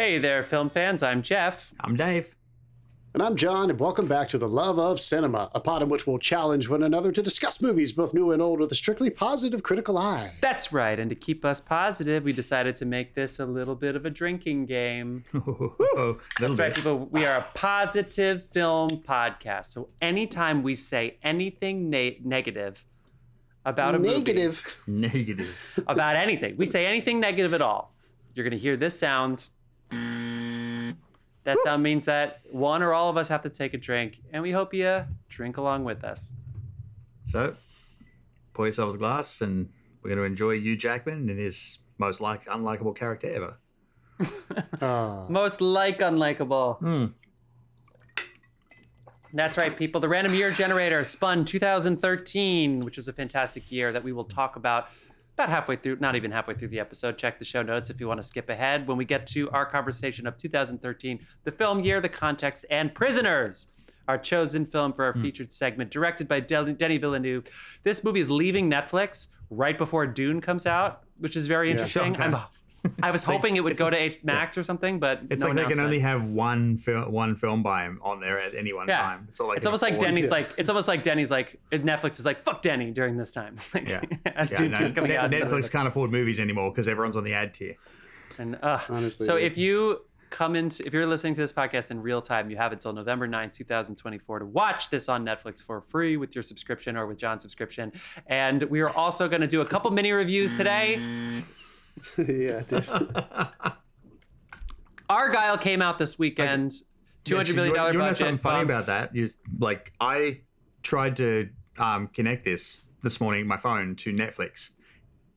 Hey there, film fans. I'm Jeff. I'm Dave. And I'm John, and welcome back to The Love of Cinema, a pod in which we'll challenge one another to discuss movies, both new and old, with a strictly positive critical eye. That's right. And to keep us positive, we decided to make this a little bit of a drinking game. That's right, people. We are a positive film podcast. So anytime we say anything na- negative about a Negative. Negative. about anything, we say anything negative at all, you're going to hear this sound. That sound means that one or all of us have to take a drink, and we hope you drink along with us. So, pour yourselves a glass, and we're going to enjoy Hugh Jackman and his most like unlikable character ever. Ah. Most like unlikable. Hmm. That's right, people. The random year generator spun 2013, which was a fantastic year that we will talk about about halfway through, not even halfway through the episode. Check the show notes if you want to skip ahead when we get to our conversation of 2013, the film year, the context, and prisoners. Our chosen film for our Hmm. featured segment, directed by Del- Denny Villeneuve. This movie is leaving Netflix right before Dune comes out, which is very interesting. Okay. I'm, I was hoping it would go a- to H- Max or something, but It's no like they can announcement. only have one film, one film by him on there at any one Yeah. time. It's, all they it's almost like afford. Denny's Yeah. like it's almost like Denny's like Netflix is like fuck Denny during this time. Like, Yeah. as Yeah, no, coming Net- out. Netflix can't afford movies anymore because everyone's on the ad tier. And, uh, Honestly, so yeah. if you come into if you're listening to this podcast in real time, you have until November 9th, 2024 to watch this on Netflix for free with your subscription or with John's subscription. And we are also going to do a couple mini reviews today. yeah, dude. Argylle came out this weekend. Two hundred million dollar budget. You know budget. something funny Um, about that? You like I tried to um, connect this this morning, my phone to Netflix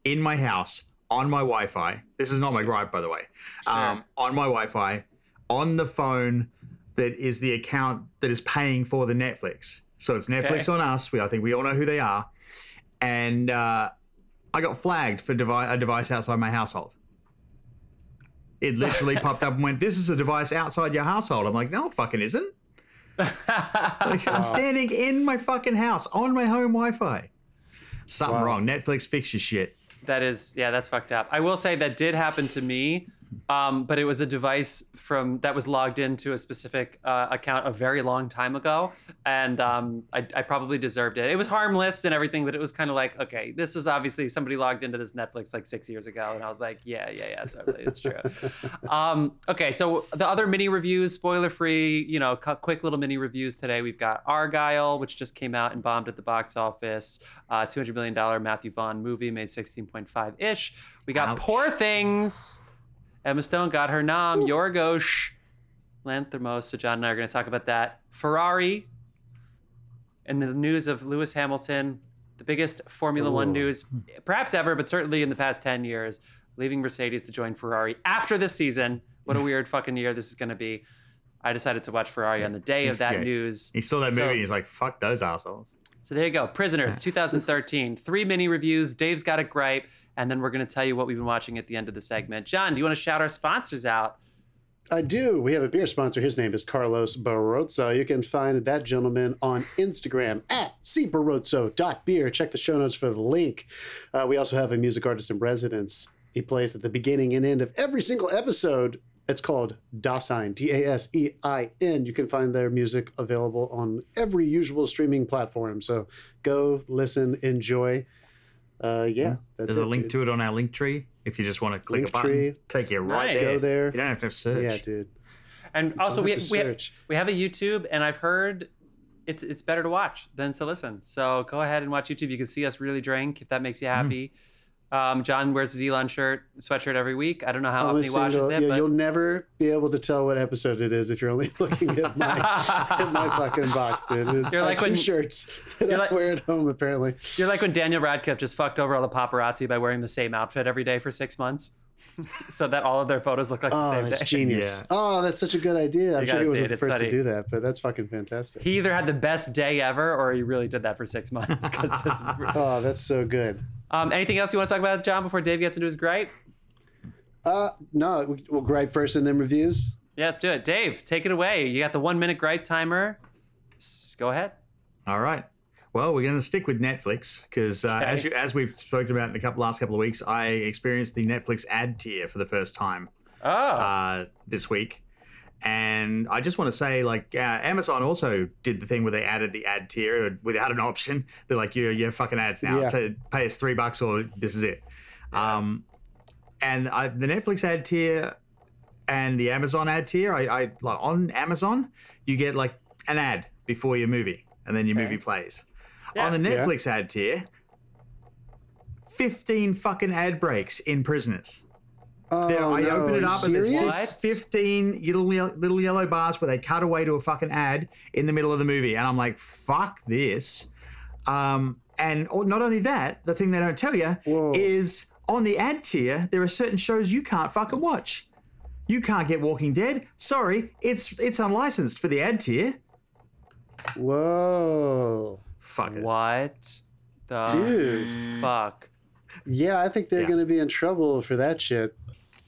in my house on my Wi-Fi. This is not my gripe, by the way. Um, on my Wi-Fi, on the phone that is the account that is paying for the Netflix. So it's Netflix Okay. on us. We I think we all know who they are, and uh, I got flagged for devi- a device outside my household. It literally popped up and went, "This is a device outside your household." I'm like, "No, it fucking isn't." Like, I'm standing in my fucking house on my home Wi-Fi. Something Wow. wrong. Netflix, fix your shit. That is, yeah, that's fucked up. I will say that did happen to me, um, but it was a device from that was logged into a specific uh, account a very long time ago, and um, I, I probably deserved it. It was harmless and everything, but it was kind of like, okay, this is obviously somebody logged into this Netflix like six years ago, and I was like, yeah, yeah, yeah, totally, it's true. um, okay, so the other mini reviews, spoiler free, you know, cu- quick little mini reviews today. We've got Argylle, which just came out and bombed at the box office. Uh, $200 million Matthew Vaughn movie made 16.5 ish. We got Ouch. Poor Things. Emma Stone got her nom. Yorgos Lanthimos. So John and I are going to talk about that. Ferrari. And the news of Lewis Hamilton, the biggest Formula One news, perhaps ever, but certainly in the past 10 years, leaving Mercedes to join Ferrari after this season. What a weird fucking year this is going to be. I decided to watch Ferrari on the day of that great. news. He saw that So- movie. and He's like, "Fuck those assholes." So there you go. Prisoners 2013. Three mini reviews. Dave's got a gripe. And then we're going to tell you what we've been watching at the end of the segment. John, do you want to shout our sponsors out? I do. We have a beer sponsor. His name is Carlos Barroso. You can find that gentleman on Instagram at cbarroso.beer. Check the show notes for the link. Uh, we also have a music artist in residence. He plays at the beginning and end of every single episode. It's called Dasein, D A S E I N. You can find their music available on every usual streaming platform. So go listen, enjoy. Uh, yeah, that's There's it, a link dude. to it on our link tree. If you just want to click a button, Linktree. take you right Nice. there. Go there. You don't have to search. Yeah, dude. And also, we, have we, have, we have a YouTube, and I've heard it's it's better to watch than to listen. So go ahead and watch YouTube. You can see us really drink if that makes you happy. Um, John wears his Zelon shirt, sweatshirt every week. I don't know how often he washes single- it, yeah, but you'll never be able to tell what episode it is if you're only looking at my at my fucking box. It is You're like two when- shirts that I like- wear at home. Apparently, you're like when Daniel Radcliffe just fucked over all the paparazzi by wearing the same outfit every day for six months, so that all of their photos look like the oh, same that's day. genius. Yeah. Oh, that's such a good idea. I'm You sure gotta he wasn't it, the first funny. to do that, but that's fucking fantastic. He either had the best day ever, or he really did that for six months. 'cause this- oh, that's so good. um, anything else you want to talk about, John, before Dave gets into his gripe? Uh, no, we- we'll gripe first and then reviews. Yeah, let's do it. Dave, take it away. You got the one minute gripe timer. Go ahead. All right. Well, we're going to stick with Netflix because, uh, Okay. as you as we've spoken about in the couple last couple of weeks, I experienced the Netflix ad tier for the first time. Oh. uh, this week. And I just want to say, like, uh, Amazon also did the thing where they added the ad tier without an option. They're like, you're, you're fucking ads now. Yeah. To pay us three bucks or this is it. Um, and I, the Netflix ad tier and the Amazon ad tier, I, I like on Amazon, you get like an ad before your movie, and then your Okay. movie plays. Yeah. On the Yeah. Netflix ad tier, fifteen fucking ad breaks in Prisoners. Oh, There, I no. open it up and there's Serious? 15 little, little yellow bars where they cut away to a fucking ad in the middle of the movie. And I'm like, fuck this. Um, and not only that, the thing they don't tell you Whoa. is on the ad tier, there are certain shows you can't fucking watch. You can't get Walking Dead. Sorry, it's it's unlicensed for the ad tier. Whoa. Fuckers. What the Dude. fuck? Yeah, I think they're Yeah. going to be in trouble for that shit.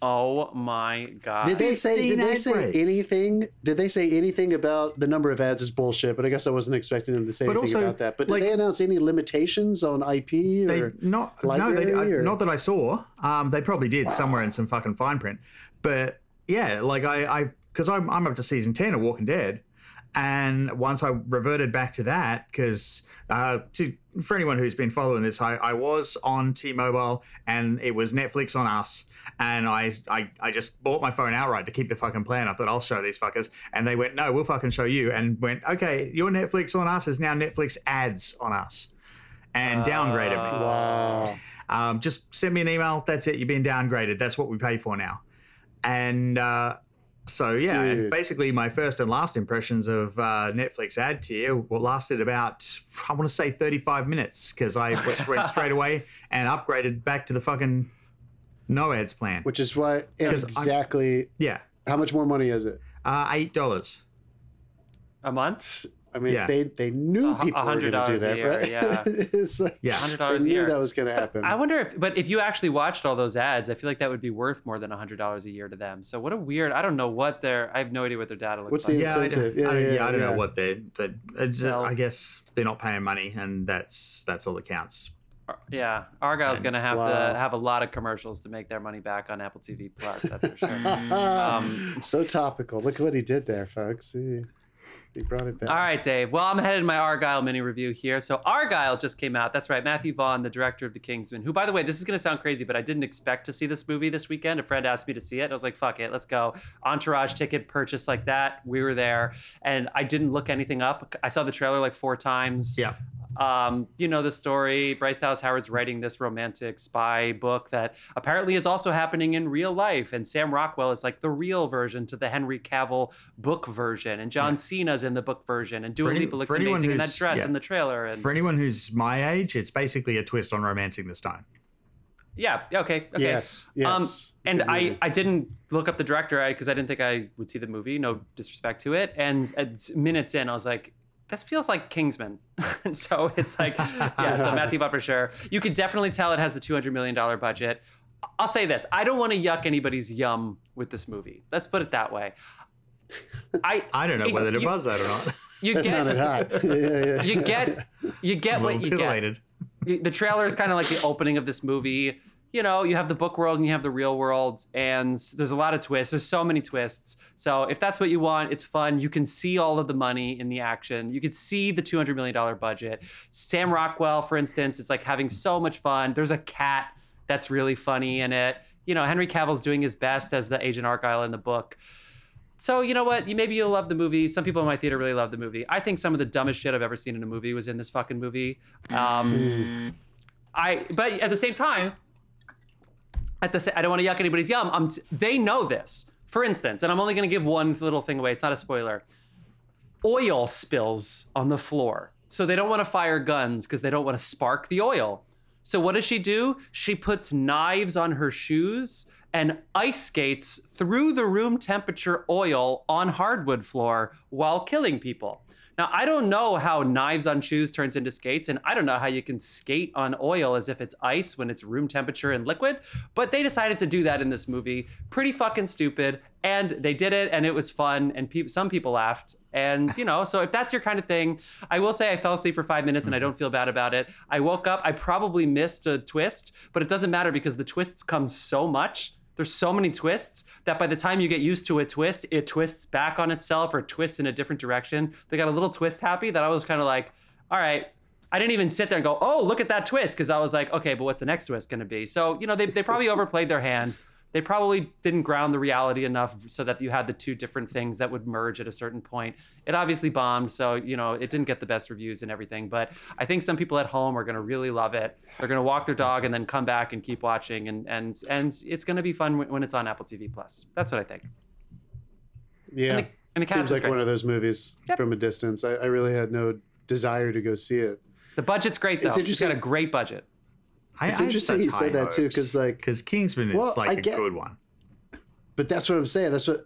Oh my god. Did they say? Did they say breaks. anything? Did they say anything about the number of ads is bullshit? But I guess I wasn't expecting them to say But anything also, about that. But did like- they announce any limitations on IP They or? not no, they, library, or- not that I saw. Um, they probably did somewhere in some fucking fine print. But yeah, like I, I, because I'm I'm up to season ten of Walking Dead, and once I reverted back to that, because uh, to, for anyone who's been following this, I, I was on T-Mobile and it was Netflix on us, and I, I I just bought my phone outright to keep the fucking plan. I thought I'll show these fuckers, and they went, no, we'll fucking show you, and went, okay, your Netflix on us is now Netflix ads on us, and downgraded me. Wow. Um, just send me an email. That's it. You've been downgraded. That's what we pay for now. And uh, so, yeah, and basically my first and last impressions of uh, Netflix ad tier lasted about, I want to say 35 minutes because I went went straight away and upgraded back to the fucking no ads plan. Which is why 'Cause I'm- exactly. Yeah. How much more money is it? Uh, $8. A month? I mean, Yeah. they they knew So people were going to do $100 a that, year, right? yeah. it's like Yeah. $100 they a knew year. that was going to happen. I wonder if, but if you actually watched all those ads, I feel like that would be worth more than hundred dollars a year to them. So what a weird. I don't know what their. I have no idea what their data looks What's like. the- Yeah, I don't, incentive. Yeah, I don't, yeah, yeah, I don't yeah. know what they're. But. I guess they're not paying money, and that's that's all that counts. yeah, Argylle's gonna have Wow. to have a lot of commercials to make their money back on Apple TV Plus. That's for sure. Um, so topical. Look what he did there, folks. He, he brought it back. All right, Dave. Well, I'm headed to my Argylle mini review here. So Argylle just came out. That's right, Matthew Vaughn, the director of The Kingsman. Who, by the way, this is going to sound crazy, but I didn't expect to see this movie this weekend. A friend asked me to see it. I was like, "Fuck it, let's go." Entourage ticket purchase like that. We were there, and I didn't look anything up. I saw the trailer like four times. Yeah. Um, you know the story. Bryce Dallas Howard's writing this romantic spy book that apparently is also happening in real life, and Sam Rockwell is like the real version to the Henry Cavill book version, and John Cena's in the book version, and Dua any- Lipa looks for anyone amazing in that who's- dress yeah. in the trailer, and For anyone who's my age, it's basically a twist on romancing the stone. yeah, okay, okay. Yes. Yes. Um, and I. I didn't look up the director because I didn't think I would see the movie. No disrespect to it. And at minutes in, I was like, that feels like Kingsman. and so it's like, yeah, so Matthew Butler, sure. You could definitely tell it has the $200 million budget. I'll say this I don't want to yuck anybody's yum with this movie. Let's put it that way. I, I don't know it- whether to you- buzz that or not. You that get, sounded hot. yeah, yeah. you get, you get I'm what you get the trailer is kind of like the opening of this movie. You know, you have the book world and you have the real world, and there's a lot of twists. There's so many twists. So if that's what you want, it's fun. You can see all of the money in the action. You can see the $200 million budget. Sam Rockwell, for instance, is like having so much fun. There's a cat that's really funny in it. You know, Henry Cavill's doing his best as the Agent Argylle in the book. So you know what? You maybe you'll love the movie. Some people in my theater really love the movie. I think some of the dumbest shit I've ever seen in a movie was in this fucking movie. Um, I but at the same time, at the I don't want to yuck anybody's yum. Um, they know this. For instance, and I'm only going to give one little thing away. It's not a spoiler. Oil spills on the floor, so they don't want to fire guns because they don't want to spark the oil. So what does she do? She puts knives on her shoes and ice skates through the room temperature oil on hardwood floor while killing people. Now, I don't know how knives on shoes turns into skates, and I don't know how you can skate on oil as if it's ice when it's room temperature and liquid, but they decided to do that in this movie. Pretty fucking stupid, and they did it, and it was fun, and pe- some people laughed. And, you know, so if that's your kind of thing, I will say I fell asleep for five minutes and I mm-hmm. don't feel bad about it. I woke up, I probably missed a twist, but it doesn't matter because the twists come so much there's so many twists that by the time you get used to a twist, it twists back on itself or twists in a different direction. They got a little twist happy that I was kind of like, all right. I didn't even sit there and go, oh, look at that twist, because I was like, okay, but what's the next twist going to be? So, you know, they, they probably overplayed their hand they probably didn't ground the reality enough so that you had the two different things that would merge at a certain point. It obviously bombed, so you know it didn't get the best reviews and everything. But I think some people at home are going to really love it. They're going to walk their dog and then come back and keep watching, and and and it's going to be fun when it's on Apple TV Plus. That's what I think. Yeah, and the, and the seems like great. one of those movies Yep. from a distance. I, I really had no desire to go see it. The budget's great though. It's She's got a great budget. I, It's interesting you said that too, because like- because Kingsman is Well, like I a get- good one. But that's what I'm saying. That's what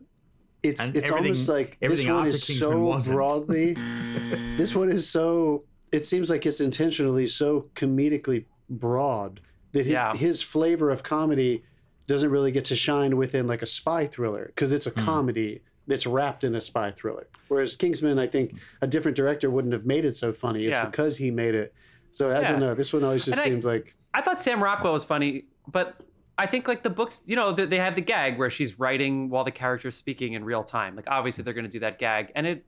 it's. And it's almost like this one is Kingsman so wasn't. broadly. this one is so. It seems like it's intentionally so comedically broad that he, Yeah. his flavor of comedy doesn't really get to shine within like a spy thriller because it's a Hmm. comedy that's wrapped in a spy thriller. Whereas Kingsman, I think a different director wouldn't have made it so funny. It's Yeah. because he made it. So I Yeah. don't know. This one always just And I- like I thought Sam Rockwell was funny, but I think like the books, you know, they they have the gag where she's writing while the character's speaking in real time. Like obviously they're going to do that gag, and it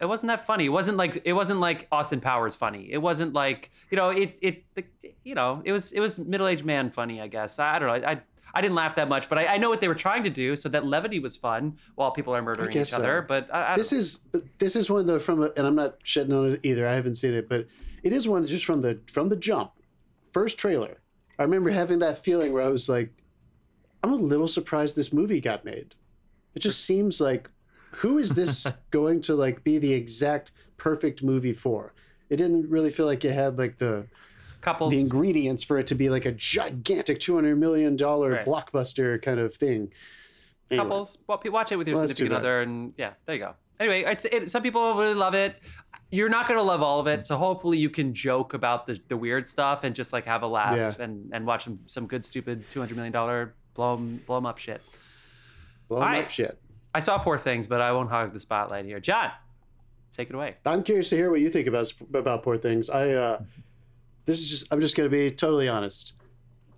it wasn't that funny. It wasn't like it wasn't like Austin Powers funny. It wasn't like you know it it the, you know it was it was middle aged man funny. I guess I, I don't know. I I didn't laugh that much, but I, I know what they were trying to do, so that levity was fun while people are murdering each so. other. But I, I this don't- is this is one though from a, and I'm not shedding on it either. I haven't seen it, but it is one just from the from the jump, first trailer. I remember hmm. having that feeling where I was like, I'm a little surprised this movie got made. It just seems like, who is this going to like be the exact perfect movie for? It didn't really feel like it had like the couples. the ingredients for it to be like a gigantic 200 million dollar Right. blockbuster kind of thing. Anyway. couples. Well, watch it with your Well, significant other, and yeah, there you go. Anyway, it's it, some people really love it. You're not gonna love all of it, so hopefully you can joke about the, the weird stuff and just like have a laugh Yeah. and and watch some, some good stupid two hundred million dollar blow 'em blow 'em up shit. Blow 'em All right. up shit. I saw poor things, but I won't hog the spotlight here. John, take it away. I'm curious to hear what you think about about Poor Things. I uh, this is just I'm just going to be totally honest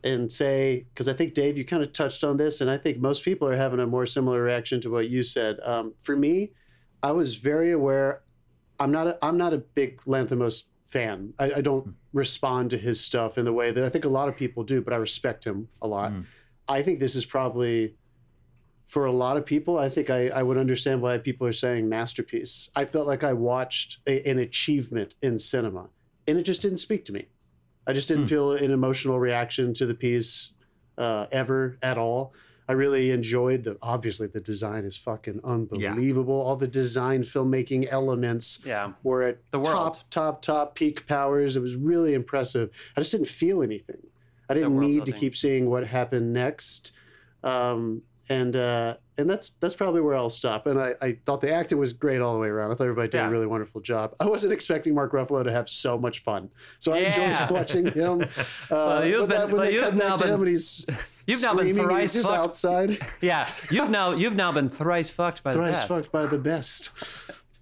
and say because I think Dave, you kind of touched on this, and I think most people are having a more similar reaction to what you said. Um, for me, I was very aware. I'm not a, I'm not a big Lanthimos fan. I, I don't respond to his stuff in the way that I think a lot of people do, but I respect him a lot. Mm. I think this is probably for a lot of people, I think I, I would understand why people are saying masterpiece. I felt like I watched a, an achievement in cinema, and it just didn't speak to me. I just didn't Hmm. feel an emotional reaction to the piece uh, ever at all. I really enjoyed the. Obviously, the design is fucking unbelievable. All the design filmmaking elements Yeah, were at The top, world. top, top peak powers. It was really impressive. I just didn't feel anything. I didn't need to keep seeing what happened next. Um, and uh, and that's that's probably where I'll stop. And I, I thought the acting was great all the way around. I thought everybody did Yeah. a really wonderful job. I wasn't expecting Mark Ruffalo to have so much fun, so I Yeah. enjoyed watching him. Uh, Well, you've when been- that- when well, they you've cut back now to been- him and he's You've now been thrice fucked. outside. yeah. You've now you've now been thrice fucked by the Thrice best. fucked by the best.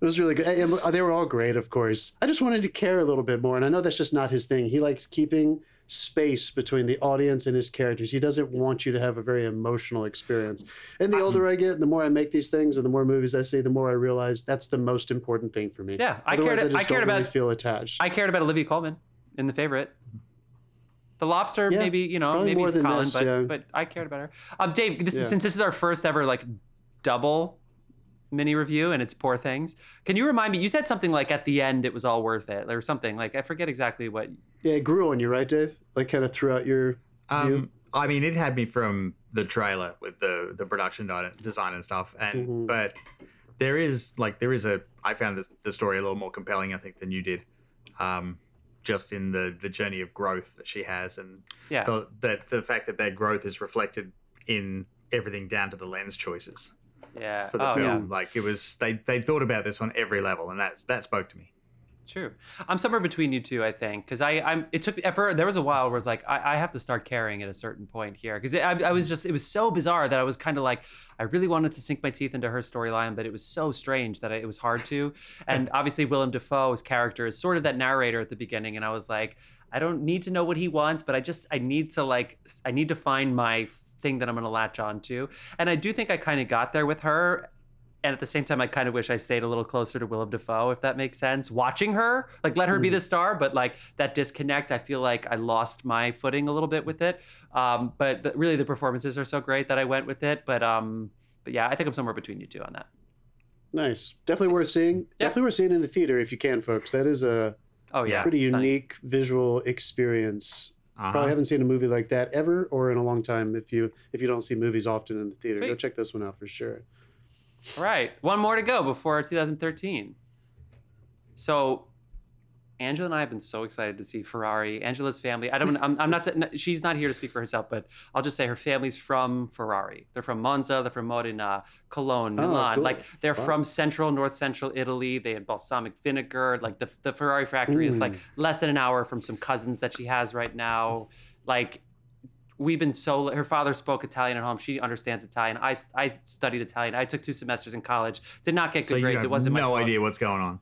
It was really good. And um, they were all great, of course. I just wanted to care a little bit more. And I know that's just not his thing. He likes keeping space between the audience and his characters. He doesn't want you to have a very emotional experience. And the mm-hmm. older I get, the more I make these things and the more movies I see, the more I realize that's the most important thing for me. Yeah, I Otherwise, cared- I I cared don't really about- feel attached. I cared about Olivia Colman in the favorite. The lobster, Yeah, maybe you know, maybe it's than Colin, this, but yeah. but I cared about her. Um, Dave, this Yeah. is since this is our first ever like double mini review, and it's poor things. Can you remind me? You said something like at the end it was all worth it, or something like I forget exactly what. yeah, it grew on you, right, Dave? Like kind of throughout your. Um, You- I mean, it had me from the trailer with the the production design and stuff, and Mhm. but there is like there is a I found this, the story a little more compelling, I think, than you did. Um, just in the the journey of growth that she has, and Yeah, the that the fact that that growth is reflected in everything down to the lens choices yeah, for the oh, film. yeah. Like it was they they thought about this on every level, and that's that spoke to me. True. I'm somewhere between you two, I think, because I I'm. It took for there was a while where it's like I, I have to start caring at a certain point here because I, I was mm-hmm. just it was so bizarre that I was kind of like I really wanted to sink my teeth into her storyline, but it was so strange that I, it was hard to. And obviously Willem Dafoe's character is sort of that narrator at the beginning, and I was like I don't need to know what he wants, but I just I need to like I need to find my thing that I'm gonna latch on to. And I do think I kind of got there with her. And at the same time, I kind of wish I stayed a little closer to Willem Dafoe, if that makes sense. Watching her, like, let her be the star, but like that disconnect, I feel like I lost my footing a little bit with it. Um, but the, really, the performances are so great that I went with it. But um, but yeah, I think I'm somewhere between you two on that. Nice. Definitely worth seeing. Definitely worth seeing in the theater if you can, folks. That is a Oh yeah, pretty stunning. unique visual experience. Uh-huh. Probably haven't seen a movie like that ever or in a long time. If you if you don't see movies often in the theater, go check this one out for sure. All right, one more to go before 2013. So, Angela and I have been so excited to see Ferrari. Angela's family. I don't. I'm, I'm not. To, she's not here to speak for herself, but I'll just say her family's from Ferrari. They're from Monza. They're from Modena, Cologne, Oh, Milan. cool. Like they're Wow. from central, north central Italy. They had balsamic vinegar. Like the the Ferrari factory is like Mm. less than an hour from some cousins that she has right now. Like we've been so her father spoke italian at home she understands italian i, I studied italian i took two semesters in college did not get good so you grades have it wasn't my no fault. idea what's going on.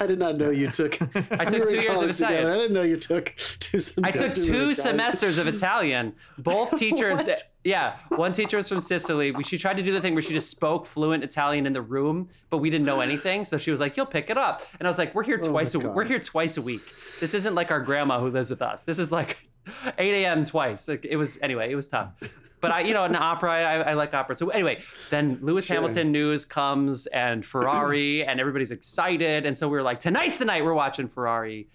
I did not know you took. I took two years of college together. Italian. I didn't know you took two semesters. I took two Italian. semesters of Italian. Both teachers, What? yeah, one teacher was from Sicily. We, she tried to do the thing where she just spoke fluent Italian in the room, but we didn't know anything. So she was like, "You'll pick it up," and I was like, "We're here Oh twice. my a, God. we're here twice a week. This isn't like our grandma who lives with us. This is like 8 a.m. twice. Like, it was anyway. It was tough." But I, you know, in opera, I, I like opera. So anyway, then Lewis Sure. Hamilton news comes and Ferrari, and everybody's excited. And so we were like, tonight's the night we're watching Ferrari.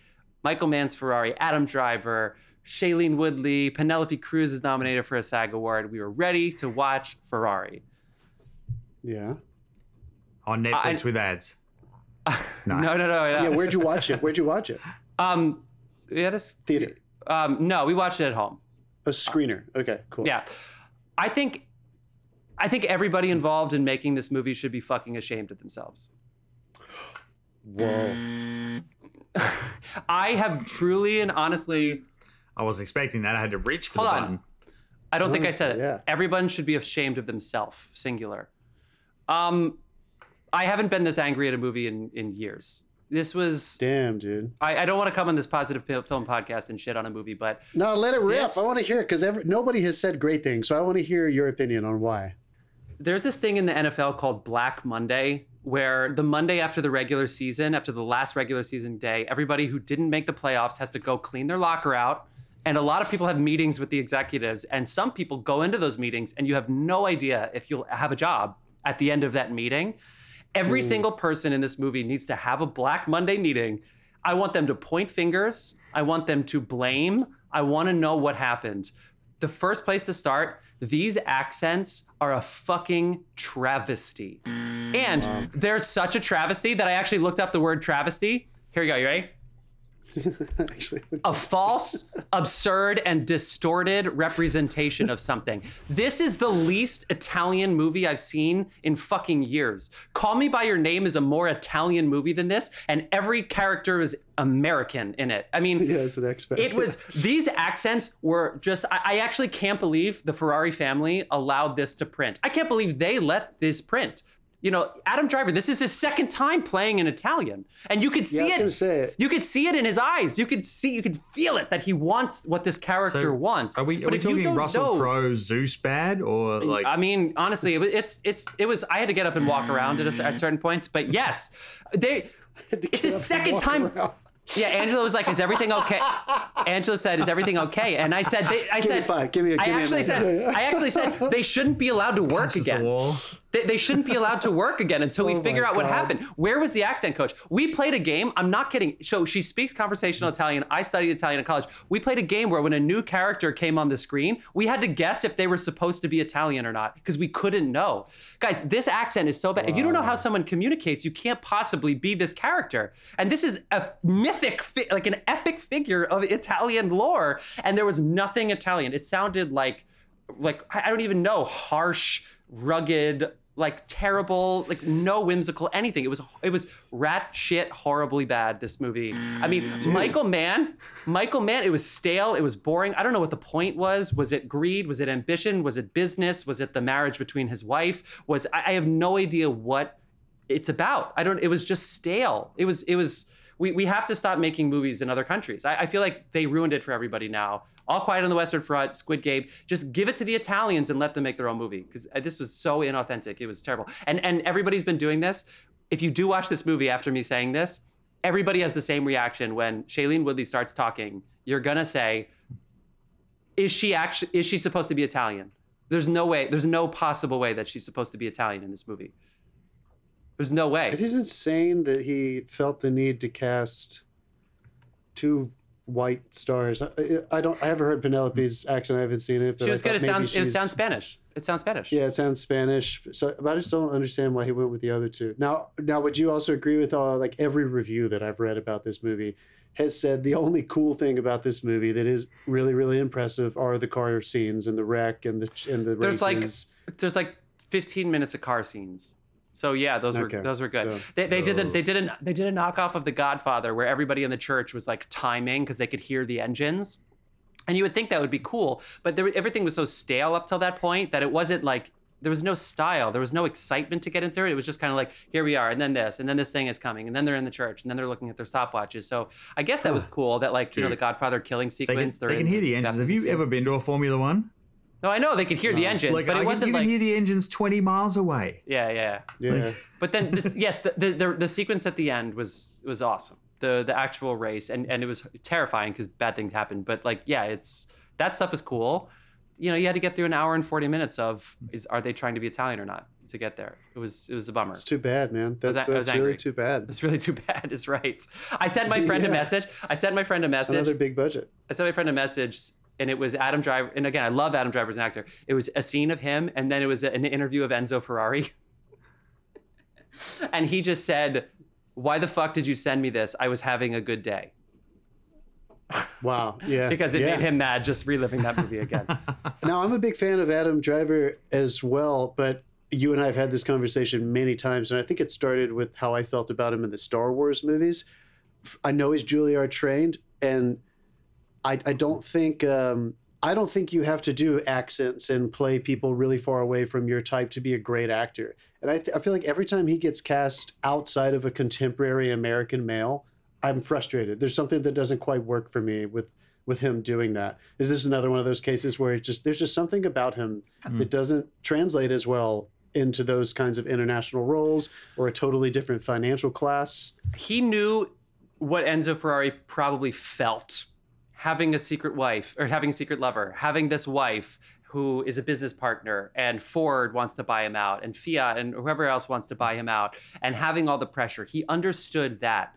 Michael Mann's Ferrari, Adam Driver, Shailene Woodley, Penelope Cruz is nominated for a SAG award. We were ready to watch Ferrari. Yeah. On Netflix I- with ads. No, no, no. no. Yeah. Where'd you watch it? Where'd you watch it? Um, we had a s- Theater. Um, no, we watched it at home. A screener. Okay. Cool. Yeah, I think, I think everybody involved in making this movie should be fucking ashamed of themselves. Whoa. I have truly and honestly, I wasn't expecting that. I had to reach for Hold the on. button. I don't think I said it. Yeah. Everyone should be ashamed of themselves, singular. Um, I haven't been this angry at a movie in in years. This was. Damn, dude. I, I don't want to come on this positive film podcast and shit on a movie, but No, let it rip. This- I want to hear it because nobody has said great things. So I want to hear your opinion on why. there's this thing in the NFL called Black Monday, where the Monday after the regular season, after the last regular season day, everybody who didn't make the playoffs has to go clean their locker out. And a lot of people have meetings with the executives, and some people go into those meetings, and you have no idea if you'll have a job at the end of that meeting. Every mm. single person in this movie needs to have a Black Monday meeting. I want them to point fingers. I want them to blame. I want to know what happened. The first place to start, these accents are a fucking travesty. And they're such a travesty that I actually looked up the word travesty. Here you go, you ready? Actually, a false, absurd, and distorted representation of something. This is the least Italian movie I've seen in fucking years. Call Me By Your Name is a more Italian movie than this, and every character is American in it. I mean, yeah, it's an expert. it was these accents were just I, I actually can't believe the ferrari family allowed this to print i can't believe they let this print you know adam driver this is his second time playing in italian and you could see Yeah, I was it, say it. you could see it in his eyes you could see you could feel it that he wants what this character So, wants Are we, are but we if you talking don't Russell Crowe Zeus bad or like I mean, honestly, it was, it's it's it was. I had to get up and walk around at, a, at certain mm. points, but yes, they. It's get his second time. around. Yeah, Angela was like, "Is everything okay?" Angela said, "Is everything okay?" And I said, they, "I Give me said, five. Give me a- I give me a actually minute. said, I actually said they shouldn't be allowed to work punches the again. They, they shouldn't be allowed to work again until we Oh figure my out what happened. Where was the accent coach? We played a game. I'm not kidding. So she speaks conversational mm-hmm. Italian. I studied Italian in college. We played a game where when a new character came on the screen, we had to guess if they were supposed to be Italian or not because we couldn't know. Guys, this accent is so bad. If you don't know how someone communicates, you can't possibly be this character. And this is a mythic, fi- like an epic figure of Italian lore. And there was nothing Italian. It sounded like like I don't even know, harsh, rugged, like terrible, like no whimsical anything. It was it was rat shit horribly bad this movie. I mean, mm. Michael Mann, Michael Mann, it was stale, it was boring. I don't know what the point was. Was it greed? Was it ambition? Was it business? Was it the marriage between his wife? Was I, I have no idea what it's about. I don't it was just stale. It was it was we, we have to stop making movies in other countries. I, I feel like they ruined it for everybody now. All Quiet on the Western Front, Squid Game, just give it to the Italians and let them make their own movie because uh, this was so inauthentic. It was terrible. And and everybody's been doing this. If you do watch this movie after me saying this, everybody has the same reaction when Shailene Woodley starts talking. You're gonna say, "Is she actually? Is she supposed to be Italian?" There's no way. There's no possible way that she's supposed to be Italian in this movie. There's no way. It is insane that he felt the need to cast two white stars. I, I don't. I haven't heard Penelope's accent. I haven't seen it. But She was good. It sounds. It sounds Spanish. It sounds Spanish. Yeah, it sounds Spanish. So, but I just don't understand why he went with the other two. Now, now, would you also agree with all like every review that I've read about this movie has said the only cool thing about this movie that is really, really impressive are the car scenes and the wreck and the and the There's like there's like 15 minutes of car scenes. So yeah, those were Okay, those were good. so- they, they did the, oh. they did a they did a knockoff of The Godfather where everybody in the church was like timing because they could hear the engines, and you would think that would be cool, but there, everything was so stale up till that point that it wasn't like there was no style, there was no excitement to get into it. It was just kind of like here we are, and then this, and then this thing is coming, and then they're in the church, and then they're looking at their stopwatches. So I guess that was cool that like you know the Godfather killing sequence. they're they can in hear the engines. Have you ever been to a Formula One? No, I know they could hear the engines, Like, but it can- wasn't you can like hear the engines 20 miles away. yeah, yeah. yeah. But then this, yes, the, the the the sequence at the end was was awesome. The the actual race and and it was terrifying because bad things happened. But like, yeah, it's that stuff is cool. You know, you had to get through an hour and forty minutes of is are they trying to be Italian or not to get there? It was it was a bummer. It's too bad, man. That's, a- I was that's really too bad. It's really too bad. Is right. I sent my friend a Yeah. message. I sent my friend a message. Another big budget. I sent my friend a message, and it was Adam Driver. And again, I love Adam Driver as an actor. It was a scene of him, and then it was an interview of Enzo Ferrari. and he just said, "Why the fuck did you send me this? I was having a good day." Wow. Yeah. Because it yeah. made him mad just reliving that movie again. Now, I'm a big fan of Adam Driver as well, but you and I have had this conversation many times, and I think it started with how I felt about him in the Star Wars movies. I know he's Juilliard trained, and I, I don't think um, I don't think you have to do accents and play people really far away from your type to be a great actor. And I, th- I feel like every time he gets cast outside of a contemporary American male, I'm frustrated. There's something that doesn't quite work for me with with him doing that. Is this another one of those cases where it just there's just something about him that doesn't translate as well into those kinds of international roles or a totally different financial class? he knew what Enzo Ferrari probably felt having a secret wife or having a secret lover, having this wife who is a business partner and Ford wants to buy him out and Fiat and whoever else wants to buy him out and having all the pressure. He understood that.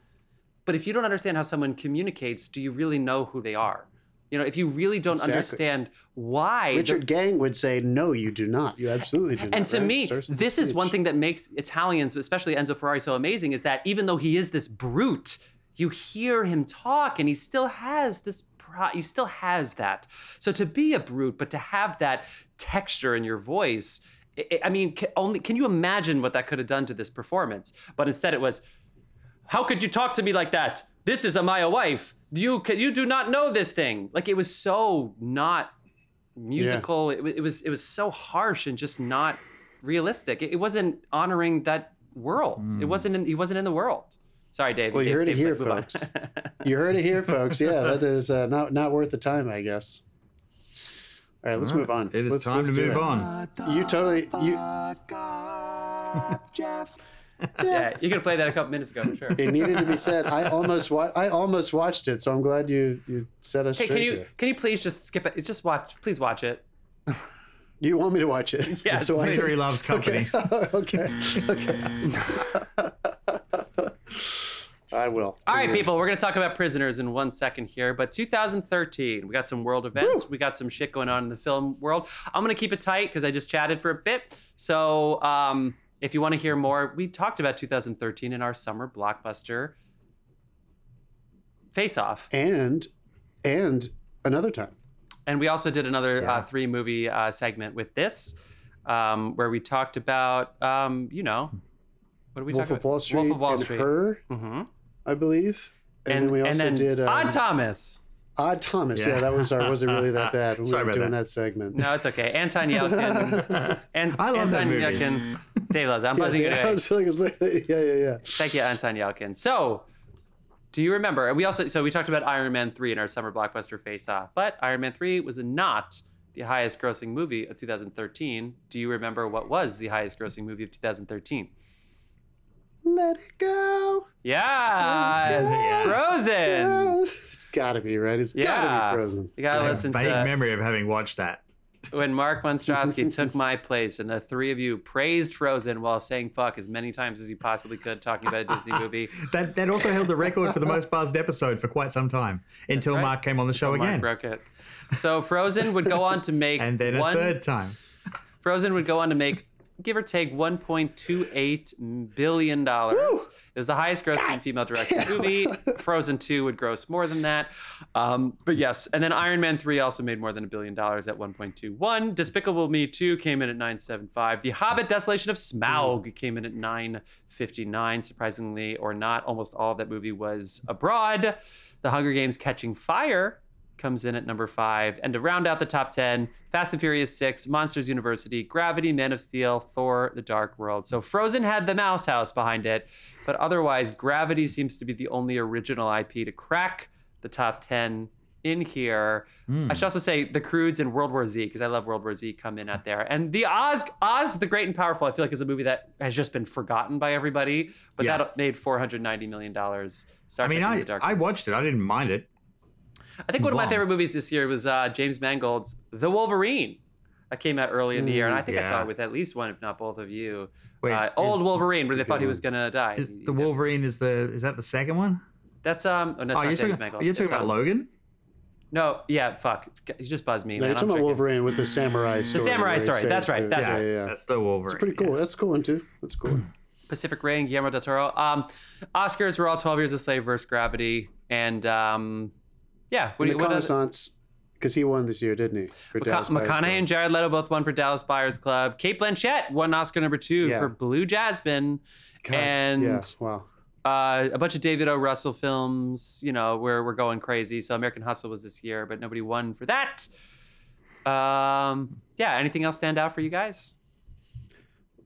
But if you don't understand how someone communicates, do you really know who they are? You know, if you really don't Exactly. understand why the- Richard Gang would say, "No, you do not. You absolutely do not." and to right? me, the this is one thing that makes Italians, especially Enzo Ferrari, so amazing is that even though he is this brute, you hear him talk and he still has this. He still has that. So to be a brute, but to have that texture in your voice, I- I I mean, ca- only can you imagine what that could have done to this performance? But instead, it was, "How could you talk to me like that? This is Amaya wife. You ca- you do not know this thing." Like it was so not musical. It, it was it was so harsh and just not realistic. It, it wasn't honoring that world. It mm. wasn't in, he wasn't in the world. Sorry, Dave. Well, you Dave- heard it here, like, folks. You heard it here, folks. Yeah, that is uh, not not worth the time, I guess. All right, let's move on. It is Let's- time let's to move it. on. You totally you. Jeff. yeah, you could play that a couple minutes ago for sure. It needed to be said. I almost wa- I almost watched it, so I'm glad you you set us Hey, straight. can you here. can you please just skip it? Just watch. Please watch it. You want me to watch it? Yeah. So I- please. Misery loves company. okay. Okay. I will. All right, people, we're going to talk about prisoners in one second here. But 2013, we got some world events. We got some shit going on in the film world. I'm going to keep it tight because I just chatted for a bit. So um, if you want to hear more, we talked about 2013 in our summer blockbuster face off. And and another time. And we also did another Yeah. uh, three movie uh, segment with this, um, where we talked about, um, you know, what did we Wolf talk of about? Wall Street Wolf of Wall and Street. her, hmm I believe. And, And, then we also then did um, Odd Thomas. Odd Thomas. Yeah. Yeah. that was our wasn't really that bad. We Sorry were about doing that. that, segment. No, it's okay. Anton Yelchin. and I love that Anton movie. Yelchin. Dave loves it. I'm Yeah, buzzing you Dan- I today. was like, I was like- yeah, yeah, yeah. Thank you, Anton Yelchin. So, Do you remember? We also so we talked about Iron Man three in our summer blockbuster face off, but Iron Man three was not the highest grossing movie of 2013. Do you remember what was the highest grossing movie of 2013? Let it go. Yes, Yeah. Frozen. Yeah. It's gotta be right. It's Yeah. gotta be Frozen. You gotta I have a listen vague to memory of having watched that. when Mark Monstrowski took my place, and the three of you praised Frozen while saying "fuck" as many times as you possibly could, talking about a Disney movie. That that also held the record for the most buzzed episode for quite some time until right. Mark came on the show Mark again, broke it. So Frozen would go on to make and then a one. third time. Frozen would go on to make, give or take, 1.28 billion dollars. It was the highest grossing female directed movie. Frozen 2 would gross more than that. Um, but yes, and then Iron Man 3 also made more than a billion dollars at 1.21. Despicable Me 2 came in at 975. The Hobbit Desolation of Smaug came in at 959. Surprisingly or not, almost all of that movie was abroad. The Hunger Games Catching Fire comes in at number five. And to round out the top 10, Fast and Furious 6, Monsters University, Gravity, Man of Steel, Thor, The Dark World. So Frozen had the Mouse House behind it, but otherwise, Gravity seems to be the only original IP to crack the top 10 in here. Hmm. I should also say The Croods and World War Z, because I love World War Z, come in at there. And the Oz, Oz the Great and Powerful, I feel like is a movie that has just been forgotten by everybody, but Yeah. that made $490 million. Star I mean, I, I watched it. I didn't mind it. I think one of my long. favorite movies this year was uh, James Mangold's The Wolverine. That came out early in the year, and I think I saw it with at least one, if not both of you. Wait, uh, old is- Wolverine, where they thought good he was gonna die. Is the Wolverine is the is that the second one? That's um. Oh, no, that's Oh, not you're James talking, Mangold. you're talking about um, Logan? No, yeah, fuck. You just buzzed me, No, man. you're I'm talking about checking. Wolverine with the samurai story. The samurai story, that's right, that's yeah, right. Yeah, yeah. That's the Wolverine. It's pretty cool. yes. That's cool one too. That's cool. Pacific Rim, Guillermo del Toro. Um, Oscars were all 12 Years a Slave versus Gravity, and um, yeah. What And do the you, what Renaissance, because he won this year, didn't he? For Dallas McConaughey Club. and Jared Leto both won for Dallas Buyers Club. Cate Blanchett won Oscar number two Yeah. for Blue Jasmine, God, and yeah, wow. uh, a bunch of David O. Russell films. You know, where we're going crazy. So American Hustle was this year, but nobody won for that. Um, yeah. Anything else stand out for you guys?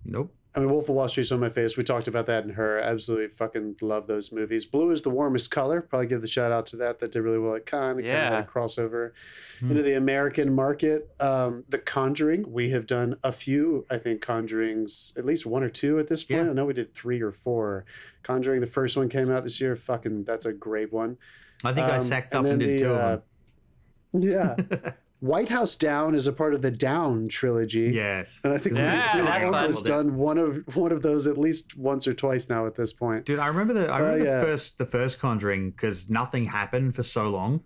Nope. I mean, Wolf of Wall Street's on my face. We talked about that in her. Absolutely fucking love those movies. Blue is the warmest color. Probably give the shout out to that. That did really well. It kind of kind Yeah. of like crossover Hmm. into the American market. Um, the Conjuring. We have done a few. I think Conjurings, at least one or two at this point. Yeah. I know we did three or four. Conjuring. The first one came out this year. Fucking, that's a great one. I think I Um, sacked up and then did the, two uh, of them. Yeah. White House Down is a part of the Down trilogy. Yes. And I think Yeah, Blue that's has done one of one of those at least once or twice now at this point. Dude, I remember the I remember uh, yeah. the first the first Conjuring because nothing happened for so long,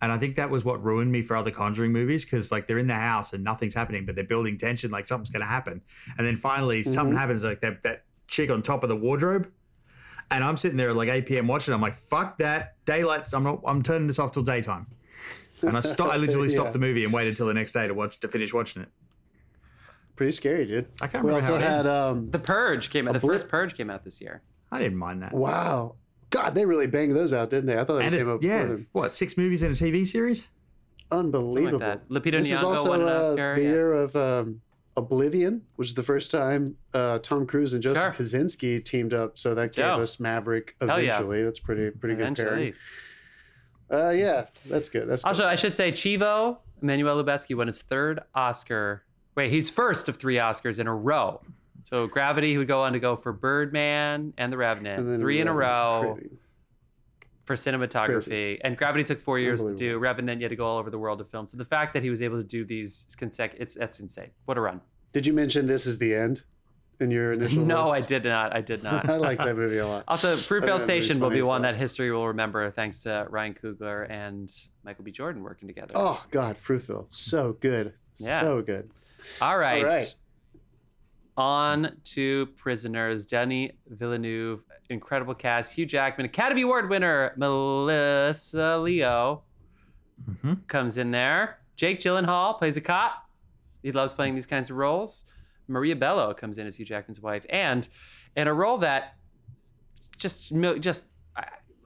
and I think that was what ruined me for other Conjuring movies because like they're in the house and nothing's happening, but they're building tension like something's gonna happen, and then finally mm-hmm. something happens like that that chick on top of the wardrobe, and I'm sitting there at like 8 p.m. watching. I'm like, fuck that, daylight's. I'm not. I'm turning this off till daytime, and I stop. I literally stopped Yeah. the movie and waited until the next day to watch to finish watching it. Pretty scary, dude. I can't We remember also how it had ends. um The Purge came out. The Blit- first Purge came out this year. I didn't mind that. wow. God, they really banged those out, didn't they? I thought they And came it, up yeah, with what six movies and a TV series? unbelievable. that. Lupita this is Nyong'o also won an uh, Oscar, the yeah. year of um, Oblivion, which is the first time uh, Tom Cruise and Joseph Sure. Kosinski teamed up. So that gave Joe. us Maverick Hell yeah. eventually. That's pretty pretty good Eventually. Uh, yeah, that's good. That's good. Also, I should say Chivo Emmanuel Lubezki won his third Oscar. Wait, he's first of three Oscars in a row. So Gravity, he would go on to go for Birdman and The Revenant, And three in a row crazy. for cinematography. And Gravity took four years to do. Revenant, you had to go all over the world to film. So the fact that he was able to do these consecutive, it's that's insane. What a run! Did you mention this is the end in your initial? No, I did not. I did not. I like that movie a lot. Also, I Fruitvale Station will be one as that history will remember thanks to Ryan Coogler and Michael B. Jordan working together. Oh God, Fruitvale, so good, Yeah. so good. All right. All right. On to Prisoners. Denny Villeneuve, incredible cast. Hugh Jackman, Academy Award winner Melissa Leo Mhm. comes in there. Jake Gyllenhaal plays a cop. He loves playing these kinds of roles. Maria Bello comes in as Hugh Jackman's wife, and in a role that just just I,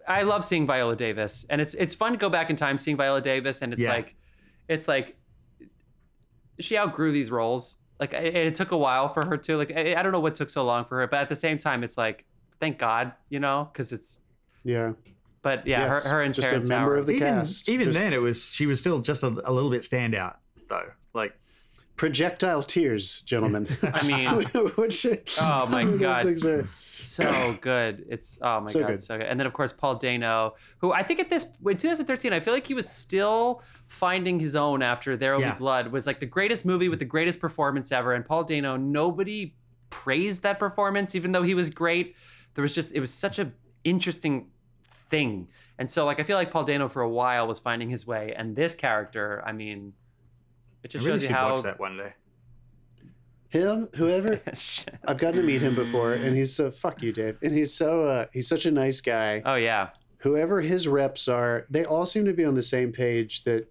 I love seeing Viola Davis, and it's it's fun to go back in time seeing Viola Davis, and it's Yeah. like it's like she outgrew these roles. Like it, it took a while for her to like I, I don't know what took so long for her, but at the same time, it's like thank God, you know, because it's Yeah, But yeah, Yes, her, her and just a member Howard. of the even cast. even Just then, it was she was still just a, a little bit standout though. Like projectile tears, gentlemen. I mean, Which, oh my god, things are- so good. It's oh my So god, good. so good. And then of course Paul Dano, who I think at this in 2013, I feel like he was still finding his own after There Will Yeah. Be Blood. Was like the greatest movie with the greatest performance ever. And Paul Dano, nobody praised that performance, even though he was great. There was just it was such a interesting thing. And so like I feel like Paul Dano for a while was finding his way, and this character, I mean, it I just really shows you should how. watch that one day. him, whoever. I've gotten to meet him before, and he's so fuck you, Dave. And he's so uh, he's such a nice guy. oh yeah. Whoever his reps are, they all seem to be on the same page. That,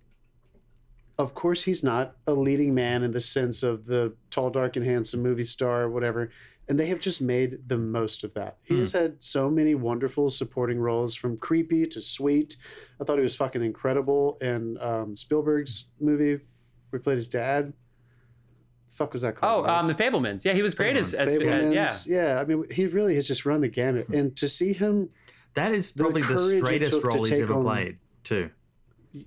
of course, he's not a leading man in the sense of the tall, dark, and handsome movie star, or whatever. And they have just made the most of that. He Hmm. has had so many wonderful supporting roles, from creepy to sweet. I thought he was fucking incredible in um, Spielberg's movie where he played his dad. Fuck was that called? Oh, um, the Fabelmans. Yeah, he was great as, Fabelmans. as uh, yeah. Fabelmans. yeah. I mean, he really has just run the gamut, and to see him, That is probably the courage it straightest role he's ever on- played too.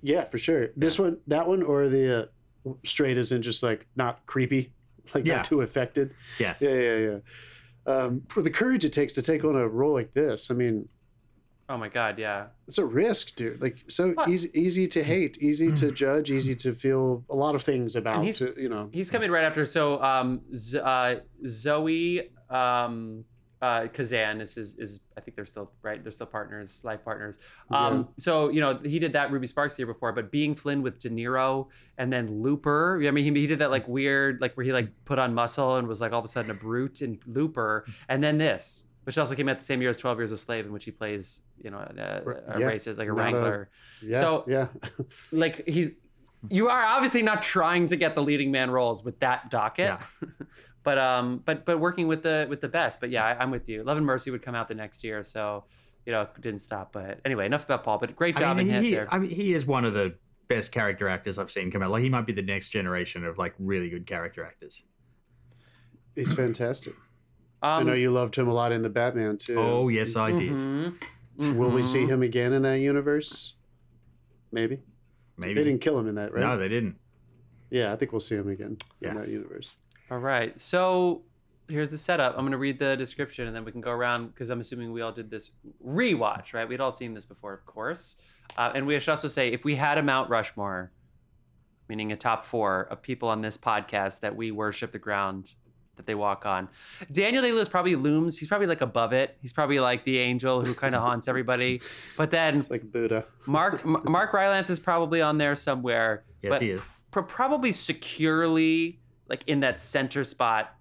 yeah, for sure. This one, that one, or the uh, straight as in just like not creepy, like Yeah. not too affected. Yes. Yeah, yeah, yeah. Um, for the courage it takes to take on a role like this, I mean, Oh my god, yeah. it's a risk, dude. Like so What? easy, easy to hate, easy to judge, easy to feel a lot of things about. he's- to, you know, He's coming right after. So um, Z- uh, Zoe um, uh, Kazan is, is is I think they're still right. They're still partners, life partners. Um, So you know he did that Ruby Sparks the year before, but being Flynn with De Niro and then Looper. I mean, he, he did that like weird, like where he like put on muscle and was like all of a sudden a brute in Looper, and then this. Which also came out the same year as Twelve Years a Slave, in which he plays, you know, a, a Yeah, racist, like a not a- wrangler. yeah, So- yeah, like he's you are obviously not trying to get the leading man roles with that docket Yeah. but um but but working with the with the best but yeah I, i'm with you love and mercy would come out the next year so you know didn't stop but anyway enough about paul but great job I mean, in he, there I mean, he is one of the best character actors I've seen come out. Like he might be the next generation of like really good character actors. he's fantastic. I know um, you loved him a lot in the Batman too. Oh yes, I did. mhm, Will we see him again in that universe? Maybe. Maybe they didn't kill him in that, right? No, they didn't. Yeah, I think we'll see him again Yeah. in that universe. all right so here's the setup i'm going to read the description and then we can go around because i'm assuming we all did this rewatch right we'd all seen this before of course uh, and we should also say if we had a mount rushmore meaning a top four of people on this podcast that we worship the ground that they walk on. Daniel Day Lewis probably looms. He's probably like above it. He's probably like the angel who kind of haunts everybody. But then It's like Buddha. Mark M- Mark Rylance is probably on there somewhere. Yes, but he is. pr- probably securely like in that center spot,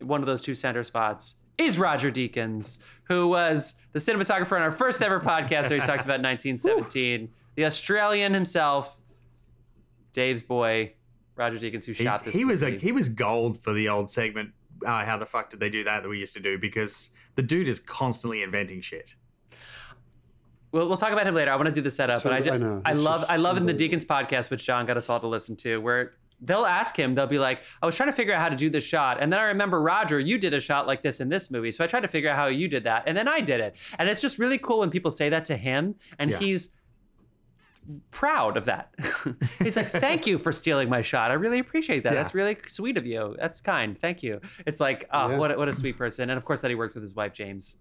one of those two center spots is Roger Deakins, who was the cinematographer on our first ever podcast where he talks about 1917. the Australian himself, Dave's boy, Roger Deakins, who He, shot this. he was a he was gold for the old segment. Uh, how the fuck did they do that that we used to do? Because the dude is constantly inventing shit. We'll, we'll talk about him later. I want to do the setup, So but I I just, know. I love just I love in the unbelievable. Deakins podcast, which John got us all to listen to, where they'll ask him, they'll be like, I was trying to figure out how to do this shot. And then I remember, Roger, you did a shot like this in this movie. So I tried to figure out how you did that. And then I did it. And it's just really cool when people say that to him and Yeah. he's proud of that. he's like, thank you for stealing my shot. I really appreciate that. Yeah. That's really sweet of you. That's kind. Thank you. It's like, oh, Yeah. what, a, what a sweet person. And of course that he works with his wife, James.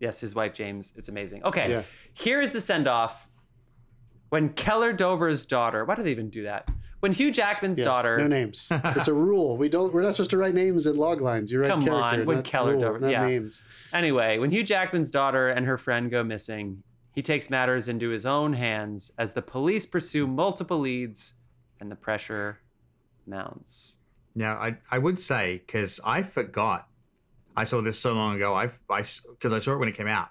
Yes, his wife, James. It's amazing. Okay. Yeah. Here is the send off. When Keller Dover's daughter, why do they even do that? When Hugh Jackman's Yeah, daughter, No names. it's a rule. We don't. We're not supposed to write names in log lines. You write Come character, on, when Keller rule, Dover- yeah. names. Anyway, when Hugh Jackman's daughter and her friend go missing, he takes matters into his own hands as the police pursue multiple leads and the pressure mounts. Now, I I would say because I forgot, I saw this so long ago. I've I because I saw it when it came out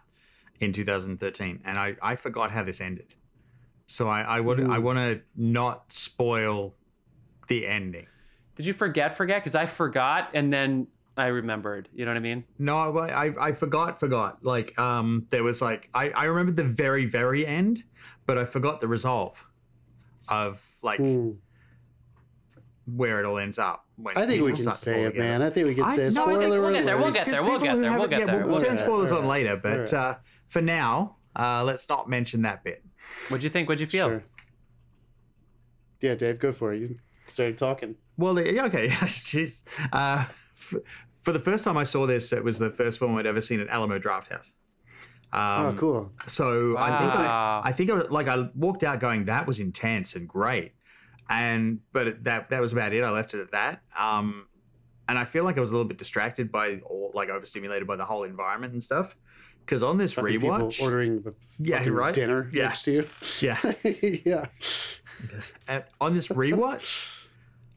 in 2013, and I I forgot how this ended. So I I would I want to not spoil the ending. Did you forget, forget? Because I forgot and then I remembered. You know what I mean? No, I, I I forgot forgot. Like um, there was like I I remembered the very very end, but I forgot the resolve of like Hmm. where it all ends up. When I think we can say it, together. man. I think we can say it. no, I Spoiler think we'll get there, we'll get there, we'll get there, we'll haven't- get yeah, there, We'll, we'll turn get there. spoilers on later, but alright. uh, for now, Uh, let's not mention that bit. What'd you think? What'd you feel? Sure. Yeah, Dave, go for it. You started talking. Well, okay. Jeez. Uh, f- for the first time I saw this, it was the first film I'd ever seen at Alamo Drafthouse. Um, oh, cool. So I think I, I think I, was- like I walked out going that was intense and great, and but that that was about it. I left it at that. Um, and I feel like I was a little bit distracted by or like overstimulated by the whole environment and stuff. Because on this Fucking rewatch, ordering the Yeah, right? dinner Yeah. next to you. yeah, yeah. and on this rewatch,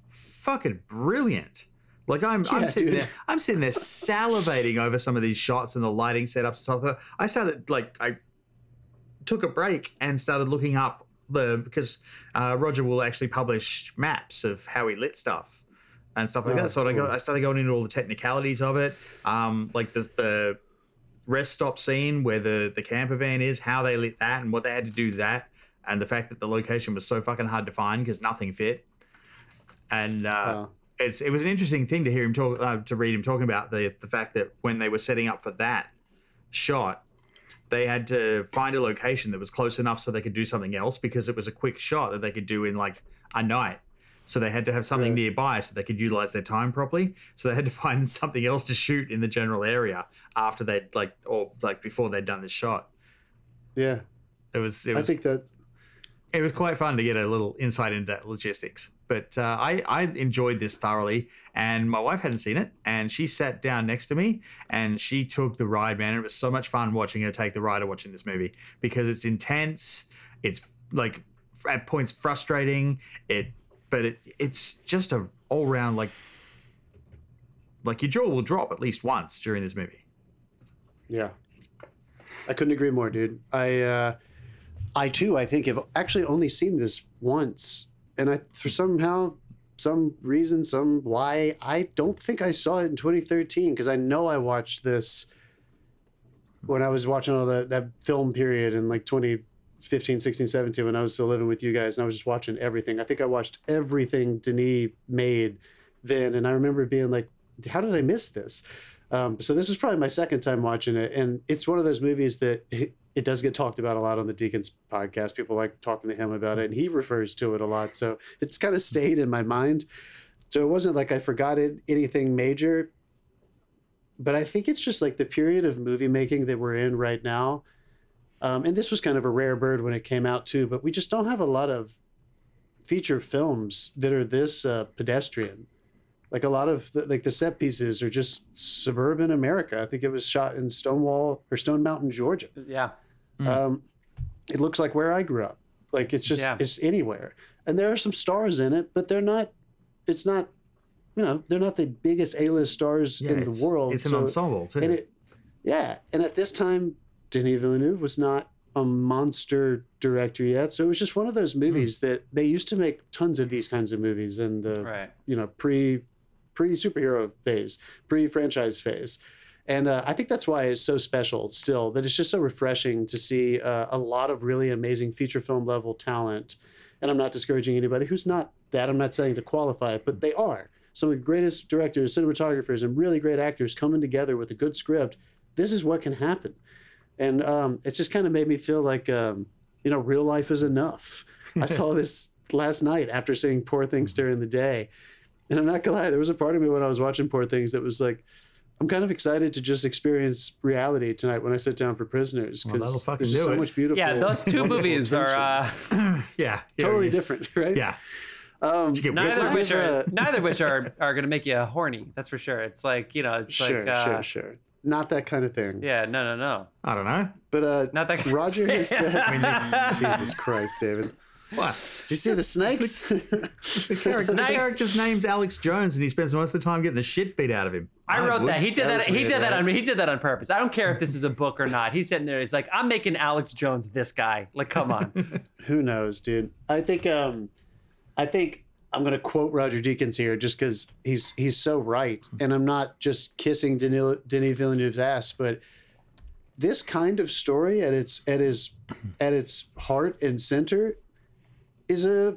fucking brilliant. Like I'm, I'm sitting dude. there, I'm sitting there salivating over some of these shots and the lighting setups and stuff. I started like I took a break and started looking up the because uh, Roger will actually publish maps of how he lit stuff and stuff like Oh, that. So I cool. go, I started going into all the technicalities of it, um, like the the rest stop scene where the the camper van is, how they lit that, and what they had to do to that, and the fact that the location was so fucking hard to find because nothing fit. And uh, Wow. It's it was an interesting thing to hear him talk uh, to read him talking about the the fact that when they were setting up for that shot they had to find a location that was close enough so they could do something else because it was a quick shot that they could do in like a night so they had to have something Right. nearby so they could utilize their time properly so they had to find something else to shoot in the general area after they'd like or like before they'd done the shot Yeah. it was it was I think that it was quite fun to get a little insight into that logistics. But uh, I, I enjoyed this thoroughly, and my wife hadn't seen it, and she sat down next to me, and she took the ride, man. It was so much fun watching her take the ride of watching this movie because it's intense, it's like at points frustrating, it, but it it's just a all round like like your jaw will drop at least once during this movie. Yeah. I couldn't agree more, dude. I uh I too I think have actually only seen this once and I for somehow some reason some why I don't think I saw it in 2013 because I know I watched this when I was watching all that that film period in like 2015 16 17 when I was still living with you guys and I was just watching everything. I think I watched everything Denis made then and I remember being like how did I miss this? Um, so this is probably my second time watching it, and it's one of those movies that it, does get talked about a lot on the Deakins podcast. People like talking to him about it, and he refers to it a lot. So it's kind of stayed in my mind. So it wasn't like I forgot it, anything major, but I think it's just like the period of movie making that we're in right now. Um, and this was kind of a rare bird when it came out too, but we just don't have a lot of feature films that are this uh, pedestrian like a lot of the, like the set pieces are just suburban America. I think it was shot in Stonewall or Stone Mountain, Georgia. Yeah. Mm. Um, it looks like where I grew up. Like it's just Yeah. it's anywhere, and there are some stars in it, but they're not. It's not. You know, they're not the biggest A-list stars in the world. It's an so- ensemble too. and it, yeah, and at this time, Denis Villeneuve was not a monster director yet, so it was just one of those movies that they used to make tons of these kinds of movies, in the Right. you know pre pre superhero phase, pre franchise phase. And uh, I think that's why it's so special still, that it's just so refreshing to see uh, a lot of really amazing feature film level talent. And I'm not discouraging anybody who's not that. I'm not saying to qualify but they are. Some of the greatest directors, cinematographers, and really great actors coming together with a good script. This is what can happen. And um, it just kind of made me feel like, um, you know, real life is enough. I saw this last night after seeing Poor Things during the day. And I'm not gonna lie, there was a part of me when I was watching Poor Things that was like, I'm kind of excited to just experience reality tonight when I sit down for Prisoners Well, that'll because fucking there's do so it. much beautiful. Yeah, those two movies are uh, yeah, totally yeah, different, right? Yeah, Um, Did you neither of which are neither which are are gonna make you horny. That's for sure. It's like you know, it's sure, like uh, sure, sure. Not that kind of thing. yeah, no, no, no, I don't know. But uh, not that. Roger has said, I mean, Jesus Christ, David. What? Did you see the snakes? The, character, the character's name's Alex Jones, and he spends most of the time getting the shit beat out of him. I wrote would. that. He did That that. he weird, did that right? on me. He did that on purpose. I don't care if this is a book or not. He's sitting there. He's like, I'm making Alex Jones this guy. Like, come on. Who knows, dude? I think um, I think I'm gonna quote Roger Deakins here just because he's he's so right, and I'm not just kissing Denis, Denis Villeneuve's ass, but this kind of story at its at its at its heart and center is a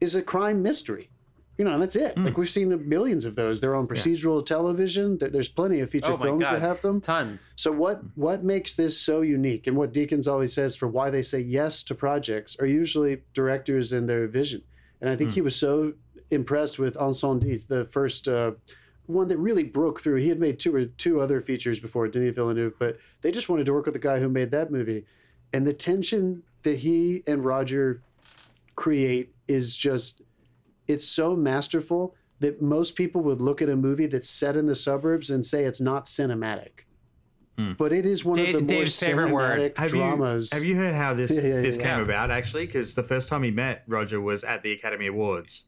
is a crime mystery. You know, and that's it. Hmm. Like we've seen millions of those. They're on procedural television. There- There's plenty of feature Oh films God. that have them. Tons. So what hmm. what makes this so unique, and what Deakins always says for why they say yes to projects are usually directors and their vision. And I think hmm. he was so impressed with Incendies, the first uh, one that really broke through. He had made two or two other features before Denis Villeneuve, but they just wanted to work with the guy who made that movie. And the tension that he and Roger create is just it's so masterful that most people would look at a movie that's set in the suburbs and say it's not cinematic. But it is one Dave- of the more Dave's favorite word. cinematic Have dramas. you have you heard how this Yeah, yeah, this yeah. came about actually? Because the first time he met Roger was at the Academy Awards,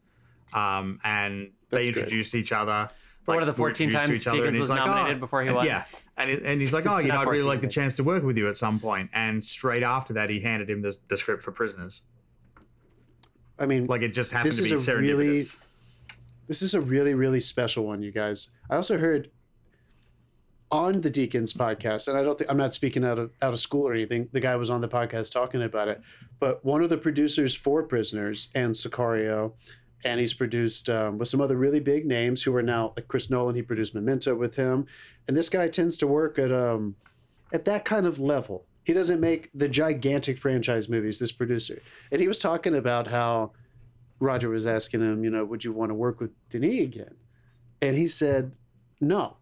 um, and That's they great. introduced each other. For one of the 14 times each other, and Deakins he's was nominated oh, before he and- won. Yeah, and it, and he's like, oh, you know, I'd really like the chance to work with you at some point. And straight after that, he handed him the, the script for Prisoners. I mean, Like it just happened to be is a really- This is a really, really special one, you guys. I also heard on the Deakins podcast, and I don't think I'm not speaking out of out of school or anything. The guy was on the podcast talking about it, but one of the producers for Prisoners and Sicario, and he's produced um, with some other really big names who are now like Chris Nolan. He produced Memento with him, and this guy tends to work at um at that kind of level. He doesn't make the gigantic franchise movies. This producer, and he was talking about how Roger was asking him, you know, would you want to work with Denis again? And he said, no.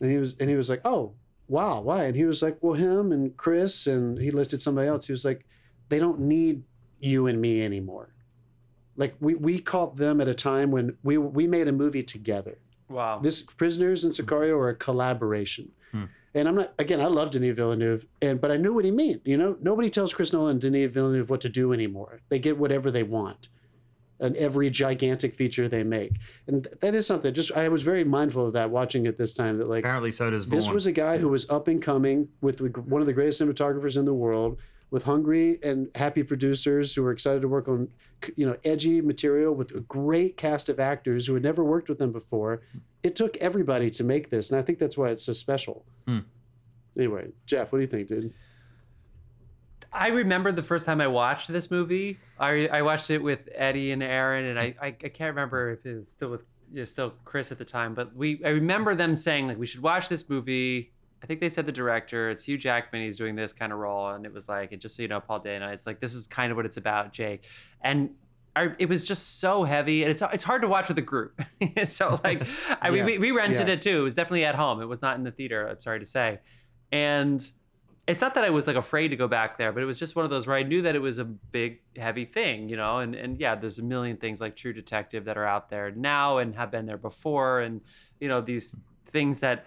And he was, and he was like, oh, wow, why? And he was like, well, him and Chris, and he listed somebody else. He was like, they don't need you and me anymore. Like we, we caught them at a time when we, we made a movie together. Wow. This Prisoners and Sicario are a collaboration. Hmm. And I'm not again. I love Denis Villeneuve, and but I knew what he meant. You know, nobody tells Chris Nolan and Denis Villeneuve what to do anymore. They get whatever they want, and every gigantic feature they make, and th- that is something. Just I was very mindful of that watching it this time. That like Apparently, so does Vaughn. this was a guy who was up and coming with one of the greatest cinematographers in the world, with hungry and happy producers who were excited to work on, you know, edgy material with a great cast of actors who had never worked with them before. It took everybody to make this, and I think that's why it's so special. Hmm. Anyway, Jeff, what do you think, dude? I remember the first time I watched this movie. I I watched it with Eddie and Aaron, and I I, I can't remember if it was still with you know, still Chris at the time, but we I remember them saying like we should watch this movie. I think they said the director, it's Hugh Jackman, he's doing this kind of role, and it was like, and just so you know, Paul Dano, it's like this is kind of what it's about, Jake, and. I, it was just so heavy, and it's it's hard to watch with a group. so like, I Yeah. mean, we, we rented Yeah. it too. It was definitely at home. It was not in the theater. I'm sorry to say, and it's not that I was like afraid to go back there, but it was just one of those where I knew that it was a big, heavy thing, you know. And and yeah, there's a million things like True Detective that are out there now and have been there before, and you know these things that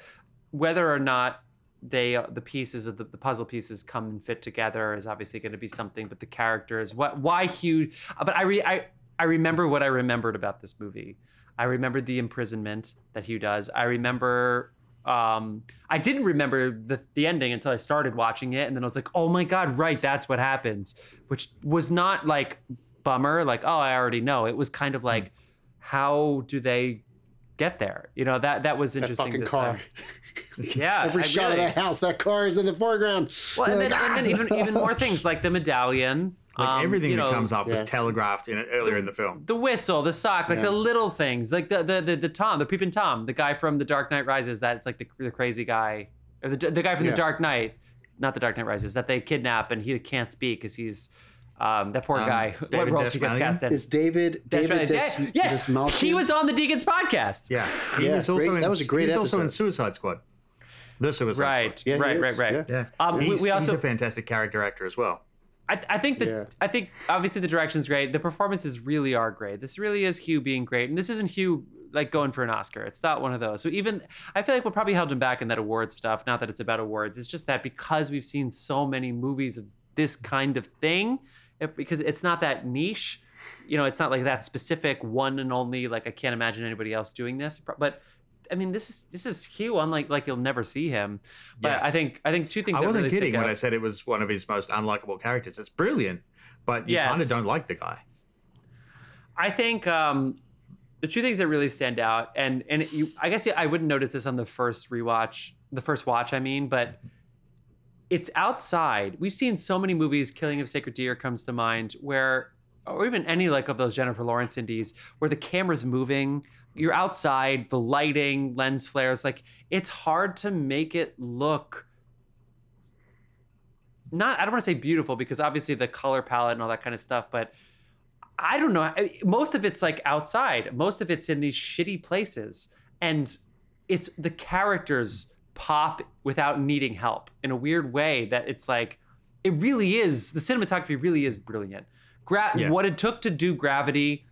whether or not they the pieces of the, the puzzle pieces come and fit together is obviously going to be something. But the characters, what why Hugh? But I re, I I remember what I remembered about this movie. I remembered the imprisonment that Hugh does. I remember um I didn't remember the the ending until I started watching it and then I was like, "Oh my god, right, that's what happens." Which was not like bummer like, "Oh, I already know." It was kind of like how do they get there? You know, that that was interesting. That interesting fucking this car. Yeah. Every I shot really- of that house, that car is in the foreground. Well, and You're then, like, and then "Ah." even even more things like the medallion. like um, everything you that know, comes up was telegraphed in earlier in the film. the whistle, the sock, like Yeah. the little things, like the the the, the Tom, the peeping Tom, the guy from The Dark Knight Rises. That's like the, the crazy guy, or the the guy from Yeah. The Dark Knight, not The Dark Knight Rises, that they kidnap and he can't speak because he's um, that poor Um, guy. what David roles he gets Desmalion? cast in? Is David David Desmond- Des, yes, Dastmalchian? he was on the Deakins podcast. Yeah, he Yeah, was also great- in. that was a great he was also in. Suicide Squad. The Suicide Right, Squad. Yeah, he right, is, right, right, yeah. Yeah, Um, he's, we he's also- a fantastic character actor as well. I, I think that Yeah. I think obviously the direction's great. The performances really are great. This really is Hugh being great, and this isn't Hugh like going for an Oscar. It's not one of those. So even I feel like what probably held him back in that awards stuff. Not that it's about awards. It's just that because we've seen so many movies of this kind of thing, it, because it's not that niche. You know, it's not like that specific one and only. Like I can't imagine anybody else doing this. But I mean, this is this is Hugh, unlike like you'll never see him. But Yeah. I think I think two things. I wasn't really kidding when out- I said it was one of his most unlikable characters. It's brilliant, but you Yes. kind of don't like the guy. I think um, the two things that really stand out, and and you, I guess I wouldn't notice this on the first rewatch, the first watch, I mean, but it's outside. We've seen so many movies. Killing of Sacred Deer comes to mind, where or even any like of those Jennifer Lawrence indies where the camera's moving, you're outside, the lighting, lens flares, like it's hard to make it look not I don't want to say beautiful because obviously the color palette and all that kind of stuff, but I don't know. Most of it's like outside. Most of it's in these shitty places, and it's the characters pop without needing help in a weird way. That it's like it really is. The cinematography really is brilliant. Gra- Yeah. What it took to do Gravity,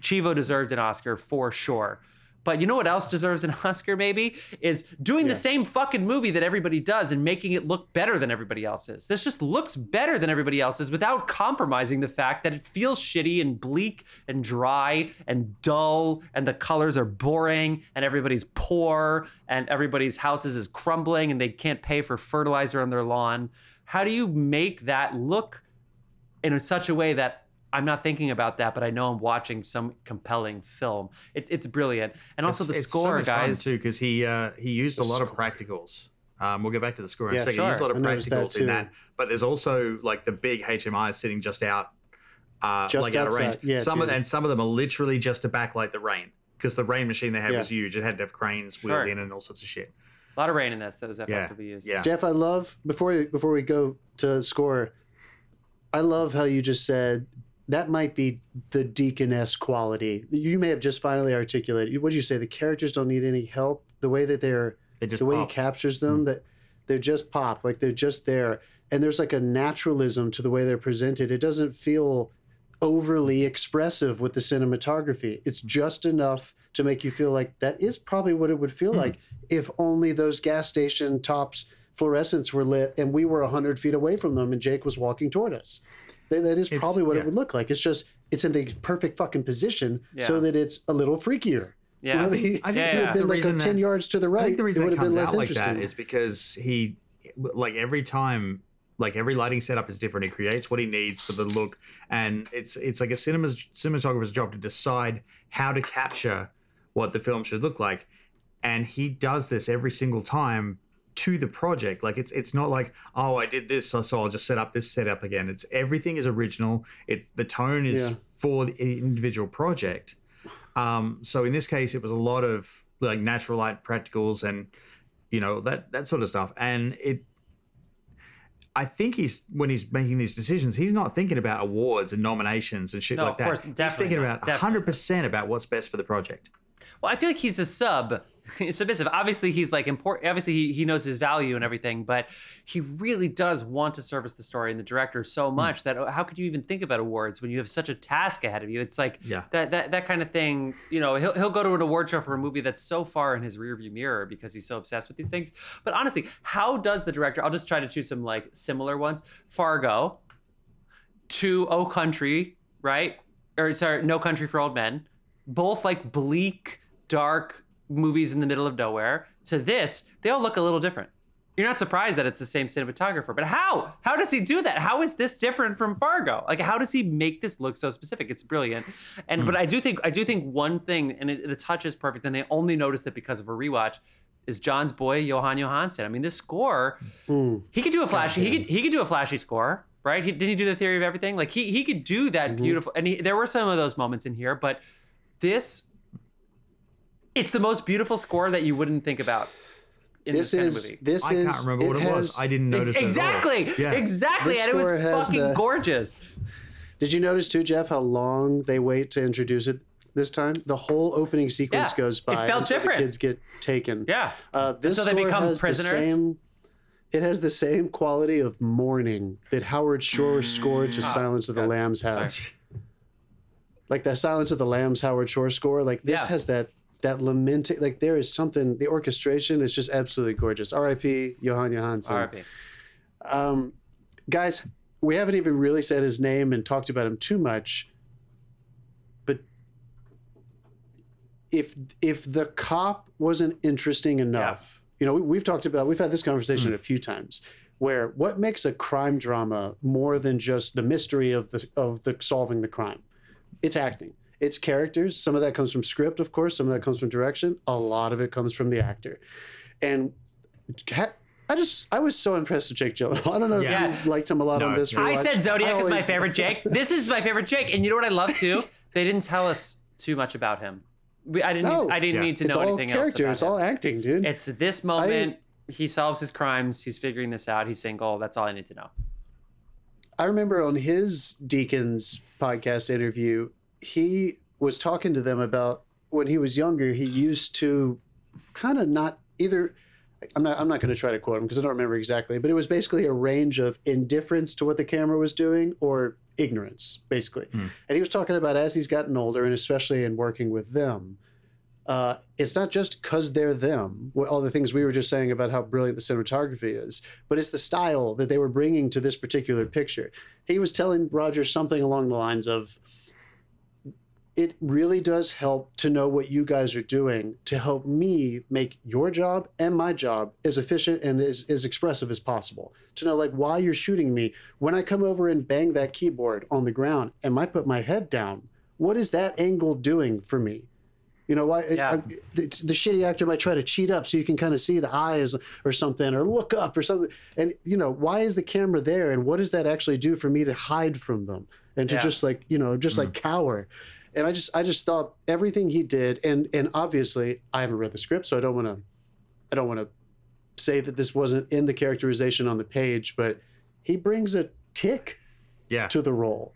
Chivo deserved an Oscar for sure. But you know what else deserves an Oscar? Maybe is doing the same fucking movie that everybody does and making it look better than everybody else's. This just looks better than everybody else's without compromising the fact that it feels shitty and bleak and dry and dull and the colors are boring and everybody's poor and everybody's houses is crumbling and they can't pay for fertilizer on their lawn. How do you make that look in such a way that I'm not thinking about that, but I know I'm watching some compelling film. It, it's brilliant, and also It's- the it's so score, much fun, guys. too, because he uh, he used a The lot of practicals. Um, we'll get back to the score in Yeah, a second. He used a lot of I noticed that practicals in that, but there's also like the big HMI sitting just out, uh, Just like out of range. Yeah, some of and some of them are literally just to backlight the rain because the rain machine they had Yeah. was huge. It had to have cranes wheeled Sure. in and all sorts of shit. A lot of rain in this that was Yeah, effectively used. yeah. Jeff, I love before before we go to score. I love how you just said that might be the deaconess quality. You may have just finally articulated. What did you say? The characters don't need any help. The way that they're They just the way pop. he captures them mm-hmm. that they're just pop like they're just there and there's like a naturalism to the way they're presented it doesn't feel overly expressive with the cinematography it's just enough to make you feel like that is probably what it would feel hmm. like if only those gas station tops fluorescents were lit and we were 100 feet away from them and jake was walking toward us. That- that is It's- probably what yeah. it would look like. It's just it's in the perfect fucking position so that it's a little freakier. Yeah. you know, I think- he, I think he Yeah, had been the like a 10 yards to the right I think the reason it would have been comes less out like interesting. that is because he, like every time, like every lighting setup is different. He creates what he needs for the look, and it's it's like a cinema's cinematographer's job to decide how to capture what the film should look like, and he does this every single time to the project. Like it's it's not like oh I did this so, I'll just set up this setup again. It's everything is original. It's the tone is Yeah. for the individual project. Um, so in this case, it was a lot of like natural light practicals and you know that that sort of stuff. And it, I think he's when he's making these decisions, he's not thinking about awards and nominations and shit No, like of that. course, he's thinking not, about hundred percent about what's best for the project. Well, I feel like he's a sub, submissive. Obviously, he's like important. Obviously, he, he knows his value and everything, but he really does want to service the story and the director so Hmm. much that oh, how could you even think about awards when you have such a task ahead of you? It's like Yeah. that that that kind of thing. You know, he'll he'll go to an award show for a movie that's so far in his rearview mirror because he's so obsessed with these things. But honestly, how does the director? I'll just try to choose some like similar ones. Fargo, to Oh Country, right? Or sorry, No Country for Old Men. Both like bleak, dark movies in the middle of nowhere. To this, they all look a little different. You're not surprised that it's the same cinematographer, but how? How does he do that? How is this different from Fargo? Like, how does he make this look so specific? It's brilliant. And hmm. but I do think I do think one thing, and it, the touch is perfect, and they only noticed it because of a rewatch, is John's boy Johan Johansson. I mean, this score, hmm. he could do a flashy. He could he could do a flashy score, right? He, didn't he do the theory of everything? Like he he could do that mm-hmm. beautiful. And he, there were some of those moments in here, but this, it's the most beautiful score that you wouldn't think about in this, this kind is of movie. this I is can't remember what it has- was. I didn't notice it at all. exactly, Yeah. exactly, This and it was score has fucking the- gorgeous. Did you notice too, Jeff, how long they wait to introduce it this time? The whole opening sequence Yeah, goes it by felt different. the kids get taken. Yeah, Uh, this Until they become prisoners? The same, it has the same quality of mourning that Howard Shore scored to Silence of the God, Lambs sorry. Like that Silence of the Lambs Howard Shore score. Like this Yeah. has that that lamenting. Like there is something. The orchestration is just absolutely gorgeous. R.I.P. Johan Johansson. R.I.P. Um, guys, we haven't even really said his name and talked about him too much. But if if the cop wasn't interesting enough, you know, we, we've talked about we've had this conversation a few times. Where what makes a crime drama more than just the mystery of the of the solving the crime? It's acting. It's characters. Some of that comes from script, of course. Some of that comes from direction. A lot of it comes from the actor. And I just I was so impressed with Jake Gyllenhaal. I don't know Yeah. if you liked him a lot on this. yeah. I said Zodiac is my favorite Jake. This is my favorite Jake, and you know what I love too? They didn't tell us too much about him. We, I didn't. No. I didn't Yeah. need to It's know all anything else character. about It's him. all acting, dude. It's this moment. he solves his crimes. He's figuring this out. He's single. That's all I need to know. I remember on his Deakins podcast interview, he was talking to them about when he was younger, he used to kind of not either. I'm not. I'm not going to try to quote him because I don't remember exactly, but it was basically a range of indifference to what the camera was doing or ignorance, basically. And he was talking about as he's gotten older, and especially in working with them, uh, it's not just because they're them, all the things we were just saying about how brilliant the cinematography is, but it's the style that they were bringing to this particular picture. He was telling Roger something along the lines of, it really does help to know what you guys are doing to help me make your job and my job as efficient and as, as expressive as possible. To know like why you're shooting me. When I come over and bang that keyboard on the ground and I put my head down, what is that angle doing for me? You know why? Yeah. I, the, the shitty actor might try to cheat up so you can kind of see the eyes or something, or look up or something. And you know why is the camera there, and what does that actually do for me to hide from them and to Yeah. just like you know just mm. like cower? And I just I just thought everything he did, and and obviously I haven't read the script, so I don't want to I don't want to say that this wasn't in the characterization on the page, but he brings a tick Yeah. to the role,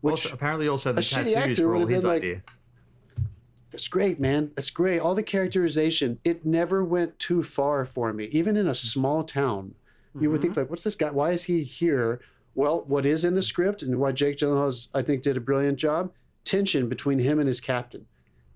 which also, apparently, also the tattoos were all his like- idea. It's great, man. That's great. All the characterization, it never went too far for me. Even in a mm-hmm. small town, you would think mm-hmm. like, what's this guy? Why is he here? Well, what is in the script and why Jake Gyllenhaal, I think, did a brilliant job. Tension between him and his captain.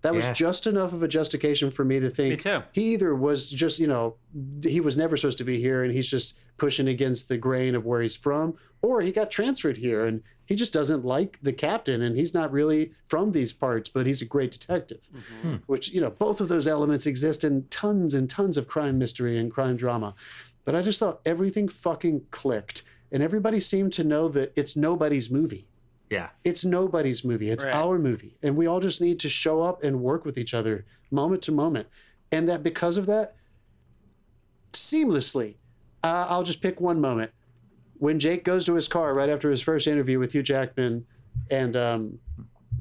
That was just enough of a justification for me to think Me too. he either was just, you know, he was never supposed to be here and he's just pushing against the grain of where he's from, or he got transferred here and he just doesn't like the captain and he's not really from these parts, but he's a great detective. Mm-hmm. Hmm. Which, you know, both of those elements exist in tons and tons of crime mystery and crime drama. But I just thought everything fucking clicked and everybody seemed to know that it's nobody's movie. Yeah. It's nobody's movie. It's Right. our movie. And we all just need to show up and work with each other moment to moment. And that because of that, seamlessly, uh, I'll just pick one moment. When Jake goes to his car right after his first interview with Hugh Jackman and, um,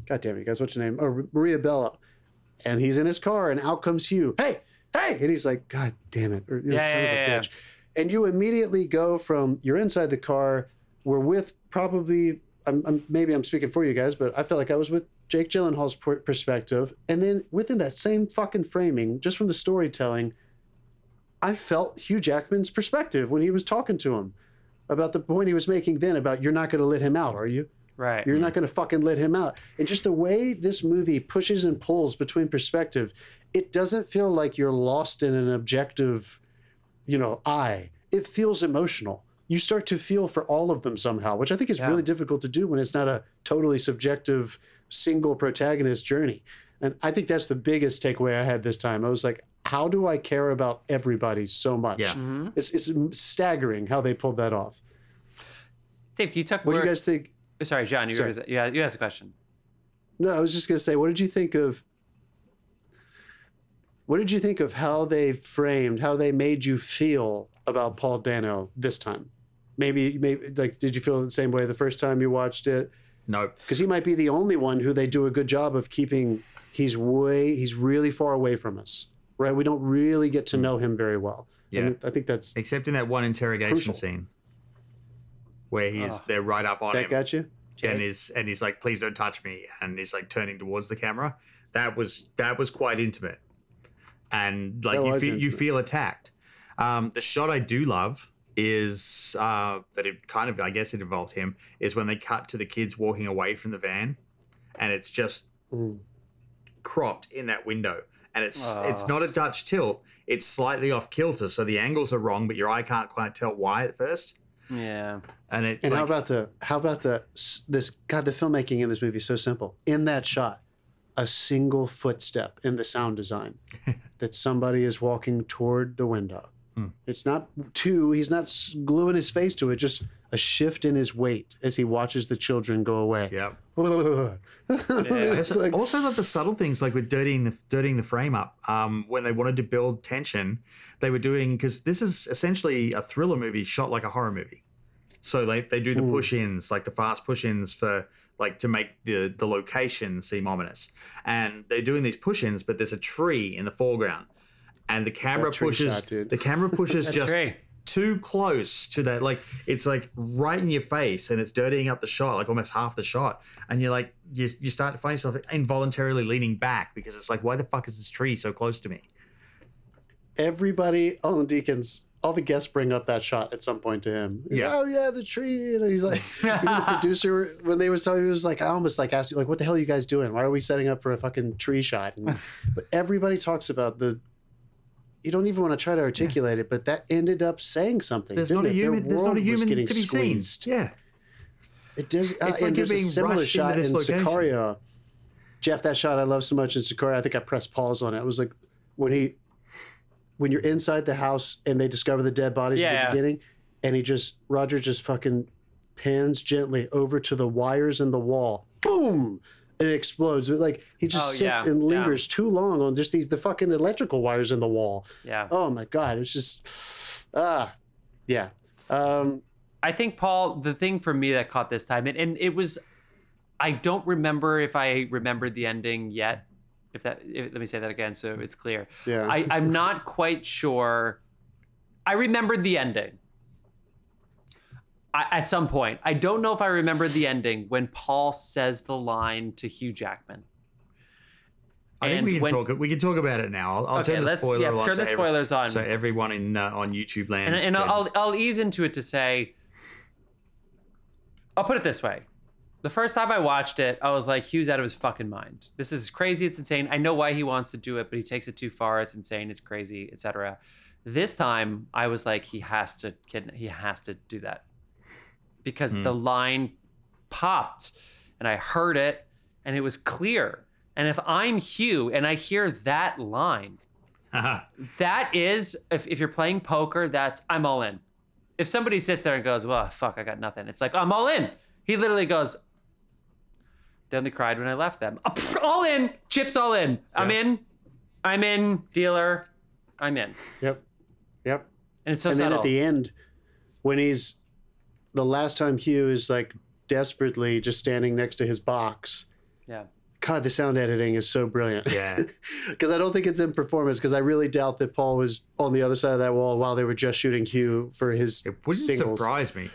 God damn it, you guys, what's your name? Oh, Maria Bello. And he's in his car and out comes Hugh. Hey, hey. And he's like, God damn it. Or, you know, Yeah, of yeah, a yeah, bitch. And you immediately go from you're inside the car, we're with probably I'm, I'm maybe I'm speaking for you guys, but I felt like I was with Jake Gyllenhaal's per- perspective, and then within that same fucking framing, just from the storytelling, I felt Hugh Jackman's perspective when he was talking to him about the point he was making then about you're not going to let him out, are you? Right. You're not mm-hmm. going to fucking let him out. And just the way this movie pushes and pulls between perspective, it doesn't feel like you're lost in an objective, you know, eye. It feels emotional. You start to feel for all of them somehow, which I think is Yeah. really difficult to do when it's not a totally subjective single protagonist journey. And I think that's the biggest takeaway I had this time. I was like, how do I care about everybody so much? Yeah. Mm-hmm. It's, it's staggering how they pulled that off. Dave, can you took. What do you guys think? Sorry, John. You, Sorry. Were, yeah, you asked a question. No, I was just gonna say, what did you think of? What did you think of how they framed, how they made you feel about Paul Dano this time? Maybe, maybe like, did you feel the same way the first time you watched it? Nope. Because he might be the only one who they do a good job of keeping. He's way, he's really far away from us, right? We don't really get to know him very well. Yeah. And I think that's Except in that one interrogation Crucial. scene where he's Oh. they're right up on that him got you. and he's and he's like, please don't touch me, and he's like turning towards the camera. That was that was quite intimate, and like That you feel you feel attacked. Um, the shot I do love is uh, that it kind of I guess it involved him is when they cut to the kids walking away from the van, and it's just Mm. cropped in that window. And it's it's Ah. not a Dutch tilt; it's slightly off kilter, so the angles are wrong, but your eye can't quite tell why at first. Yeah. And it And how about the how about the this God the filmmaking in this movie is so simple. In that shot, a single footstep in the sound design that somebody is walking toward the window. It's not two. He's not gluing his face to it. Just a shift in his weight as he watches the children go away. Yep. Also, like, also love the subtle things like with dirtying the dirtying the frame up. Um, when they wanted to build tension, they were doing because this is essentially a thriller movie shot like a horror movie. So they, they do the push ins, like the fast push ins for like to make the the location seem ominous. And they're doing these push ins, but there's a tree in the foreground, and the camera pushes shot, the camera pushes just tree. too close to that like it's like right in your face and it's dirtying up the shot like almost half the shot and you're like you, you start to find yourself involuntarily leaning back because it's like why the fuck is this tree so close to me everybody on Deakins, all the guests bring up that shot at some point to him. He's Yeah. like, oh yeah, the tree. And he's like, even the producer when they were telling me, he was like, I almost like asked you, like, what the hell are you guys doing? Why are we setting up for a fucking tree shot? And, but everybody talks about the. You don't even want to try to articulate it, but that ended up saying something. there's didn't not a it? Human there's not a human to getting be seen squeezed. yeah It does. Uh, It's and like you're there's a similar rushed into shot this in location. Sicario. Jeff, that shot I love so much in Sicario. I think I pressed pause on it. It was like when he, when you're inside the house and they discover the dead bodies Yeah, at the yeah. beginning, and he just Roger just fucking pans gently over to the wires in the wall. Boom. And it explodes. Like he just Oh, sits yeah, and yeah. lingers too long on just the, the fucking electrical wires in the wall. Yeah. Oh my god, it's just ah yeah. Um I think Paul, the thing for me that caught this time, and, and it was, I don't remember if I remembered the ending yet. If that, if, let me say that again so it's clear. Yeah. I, I'm not quite sure. I remembered the ending. I, at some point, I don't know if I remember the ending when Paul says the line to Hugh Jackman. I think we can when- talk we can talk about it now. I'll, I'll Okay, turn the spoiler yeah, on turn so the every- spoilers on. so everyone in uh, on YouTube land and, and I'll, I'll ease into it to say i'll put it this way. The first time i watched it i was like hugh's out of his fucking mind. This is crazy it's insane. I know why he wants to do it but he takes it too far it's insane it's crazy etc this time i was like he has to kid he has to do that because hmm. the line popped and i heard it and it was clear. And if i'm hugh and i hear that line uh-huh. that is if, if you're playing poker that's i'm all in. If somebody sits there and goes well fuck i got nothing it's like i'm all in. He literally goes then they cried when i left them. All in chips all in. I'm in i'm in dealer i'm in. Yep. Yep. and it's so and then at the end, when he's the last time Hugh is like desperately just standing next to his box. yeah God, the sound editing is so brilliant. yeah Because I don't think it's in performance. Because I really doubt that Paul was on the other side of that wall while they were just shooting Hugh for his it wouldn't singles. surprise me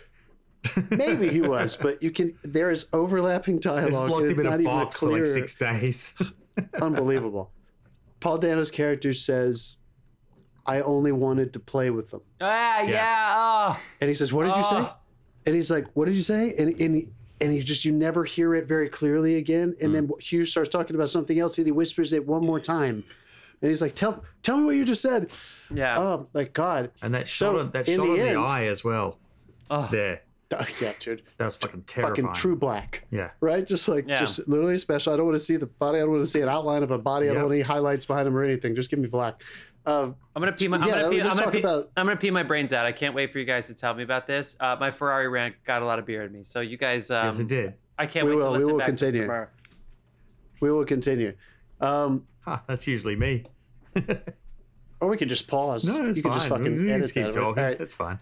Maybe he was, but you can. There is overlapping dialogue. it's locked him in not a even box for clear- like six days Unbelievable. Paul Dano's character says, "I only wanted to play with them." ah yeah, oh And he says, "What did you say?" And he's like, "What did you say?" And and he, and he just you never hear it very clearly again. And then mm. Hugh starts talking about something else, and he whispers it one more time. And he's like, "Tell tell me what you just said." yeah Oh my god! and that shot So, on that shot the on end- the eye as well oh there yeah, dude. that was fucking terrifying Fucking true black. yeah Right? Just like Yeah. just literally special. I don't want to see the body. I don't want to see an outline of a body. I don't want any highlights behind him or anything. Just give me black. Uh, I'm gonna pee my. I'm Yeah, gonna pee. let's I'm gonna talk pee, about- I'm gonna pee my brains out. I can't wait for you guys to tell me about this. Uh, my Ferrari rant got a lot of beer in me, so you guys. Um, yes it did I can't We wait will- to we listen will back to this continue. tomorrow. we will continue. Um, huh, that's usually me or we can just pause. no it's you can just fucking we edit just keep that. talking All right. it's fine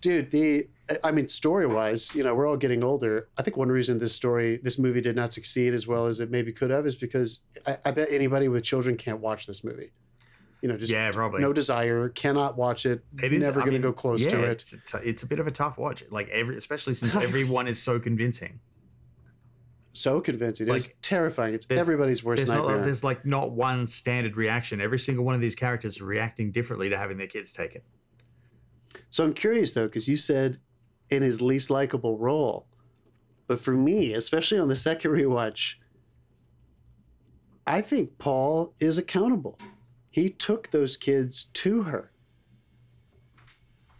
dude the i mean story wise you know we're all getting older i think one reason this story this movie did not succeed as well as it maybe could have is because i, I bet anybody with children can't watch this movie you know just yeah probably no desire cannot watch it It is never going to go close yeah, to it It's, it's, a, it's a bit of a tough watch. Like every, especially since everyone is so convincing. so convincing Like, terrifying it's everybody's worst There's not, nightmare there's like not one standard reaction. Every single one of these characters are reacting differently to having their kids taken. so i'm curious though because you said in his least likable role but for me especially on the second rewatch i think paul is accountable he took those kids to her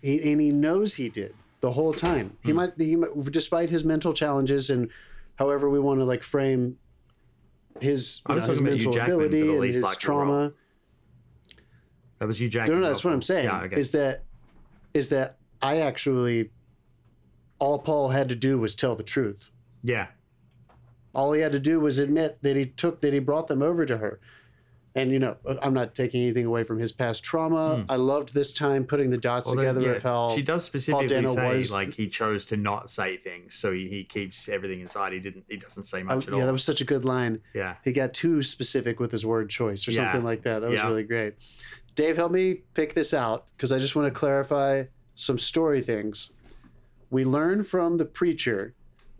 he, and he knows he did the whole time he might he might, despite his mental challenges and however we want to like frame his, you know, his talking about Hugh mental ability and his trauma role. That was you, Jack. No, no, that's what I'm saying. Yeah, okay. Is that is that I actually all Paul had to do was tell the truth. yeah, All he had to do was admit that he took that he brought them over to her. And you know, uh, I'm not taking anything away from his past trauma. Hmm. I loved this time putting the dots Although, together yeah, of how she does specifically say was like he chose to not say things, so he, he keeps everything inside. He didn't. He doesn't say I- much at yeah, all. Yeah that was such a good line. yeah, He got too specific with his word choice or Yeah. something like that. That was Yeah. really great. Dave, help me pick this out because I just want to clarify some story things. We learn from the preacher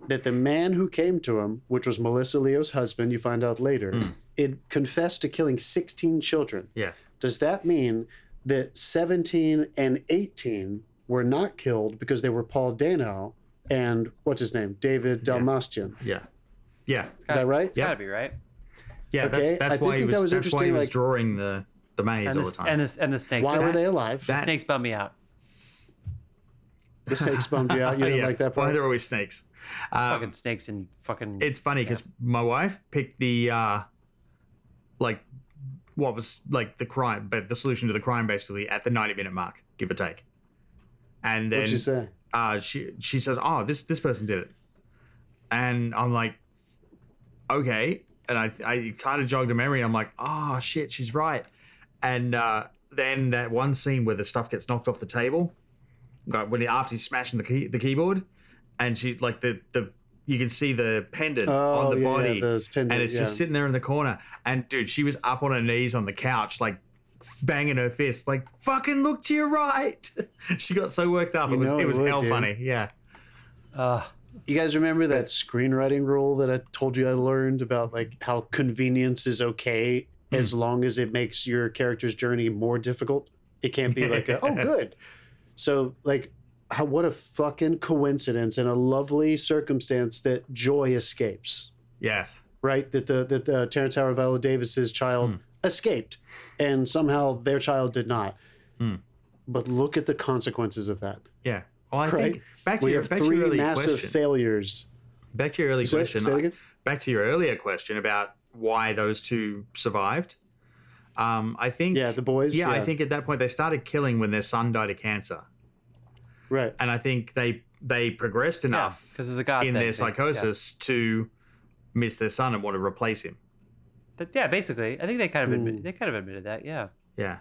that the man who came to him, which was Melissa Leo's husband, you find out later, Hmm. it confessed to killing 16 children. yes, Does that mean that 17 and 18 were not killed because they were Paul Dano and what's his name? David Dastmalchian. yeah, yeah, Is that right? It's gotta be right. yeah. Okay, That's that's why he was. that was that's why he was like- drawing the the maze And all the, the time. and the and the snakes. Why the, were they alive? the snakes bum me out. The snakes bummed you out. You didn't yeah. like that part? Why part? are there always snakes? Um, fucking snakes and fucking. it's funny because my wife picked the uh like what was like the crime but the solution to the crime basically at the 90 minute mark give or take. And then What'd you say? uh she she said oh this this person did it. And i'm like okay. And i i kind of jogged a memory. I'm like oh shit she's right. And uh then that one scene where the stuff gets knocked off the table like when he, after he's smashing the key the keyboard and she like the the you can see the pendant Oh, on the yeah, body those pendant, and it's just sitting there in the corner and dude she was up on her knees on the couch like banging her fist like fucking look to your right she got so worked up You it was it it was would, hell dude. funny yeah Ugh. You guys remember that screenwriting rule that I told you I learned about like how convenience is okay Hmm. as long as it makes your character's journey more difficult? It can't be like, a, oh, good. So, like, how, what a fucking coincidence and a lovely circumstance that Joy escapes, yes right? That the that the Terrence Howard Viola Davis's child Hmm. escaped, and somehow their child did not. Hmm. But look at the consequences of that. yeah well i Right. think back to We your have back to three your earlier massive question failures. back to your earlier question I- back to your earlier question about why those two survived um i think Yeah, the boys. yeah, I think at that point they started killing when their son died of cancer, right. and I think they they progressed enough because there's a god in thing, their basically, yeah. psychosis to miss their son and want to replace him. But yeah, basically, I think they kind of Hmm. admit, they kind of admitted that. Yeah. Yeah,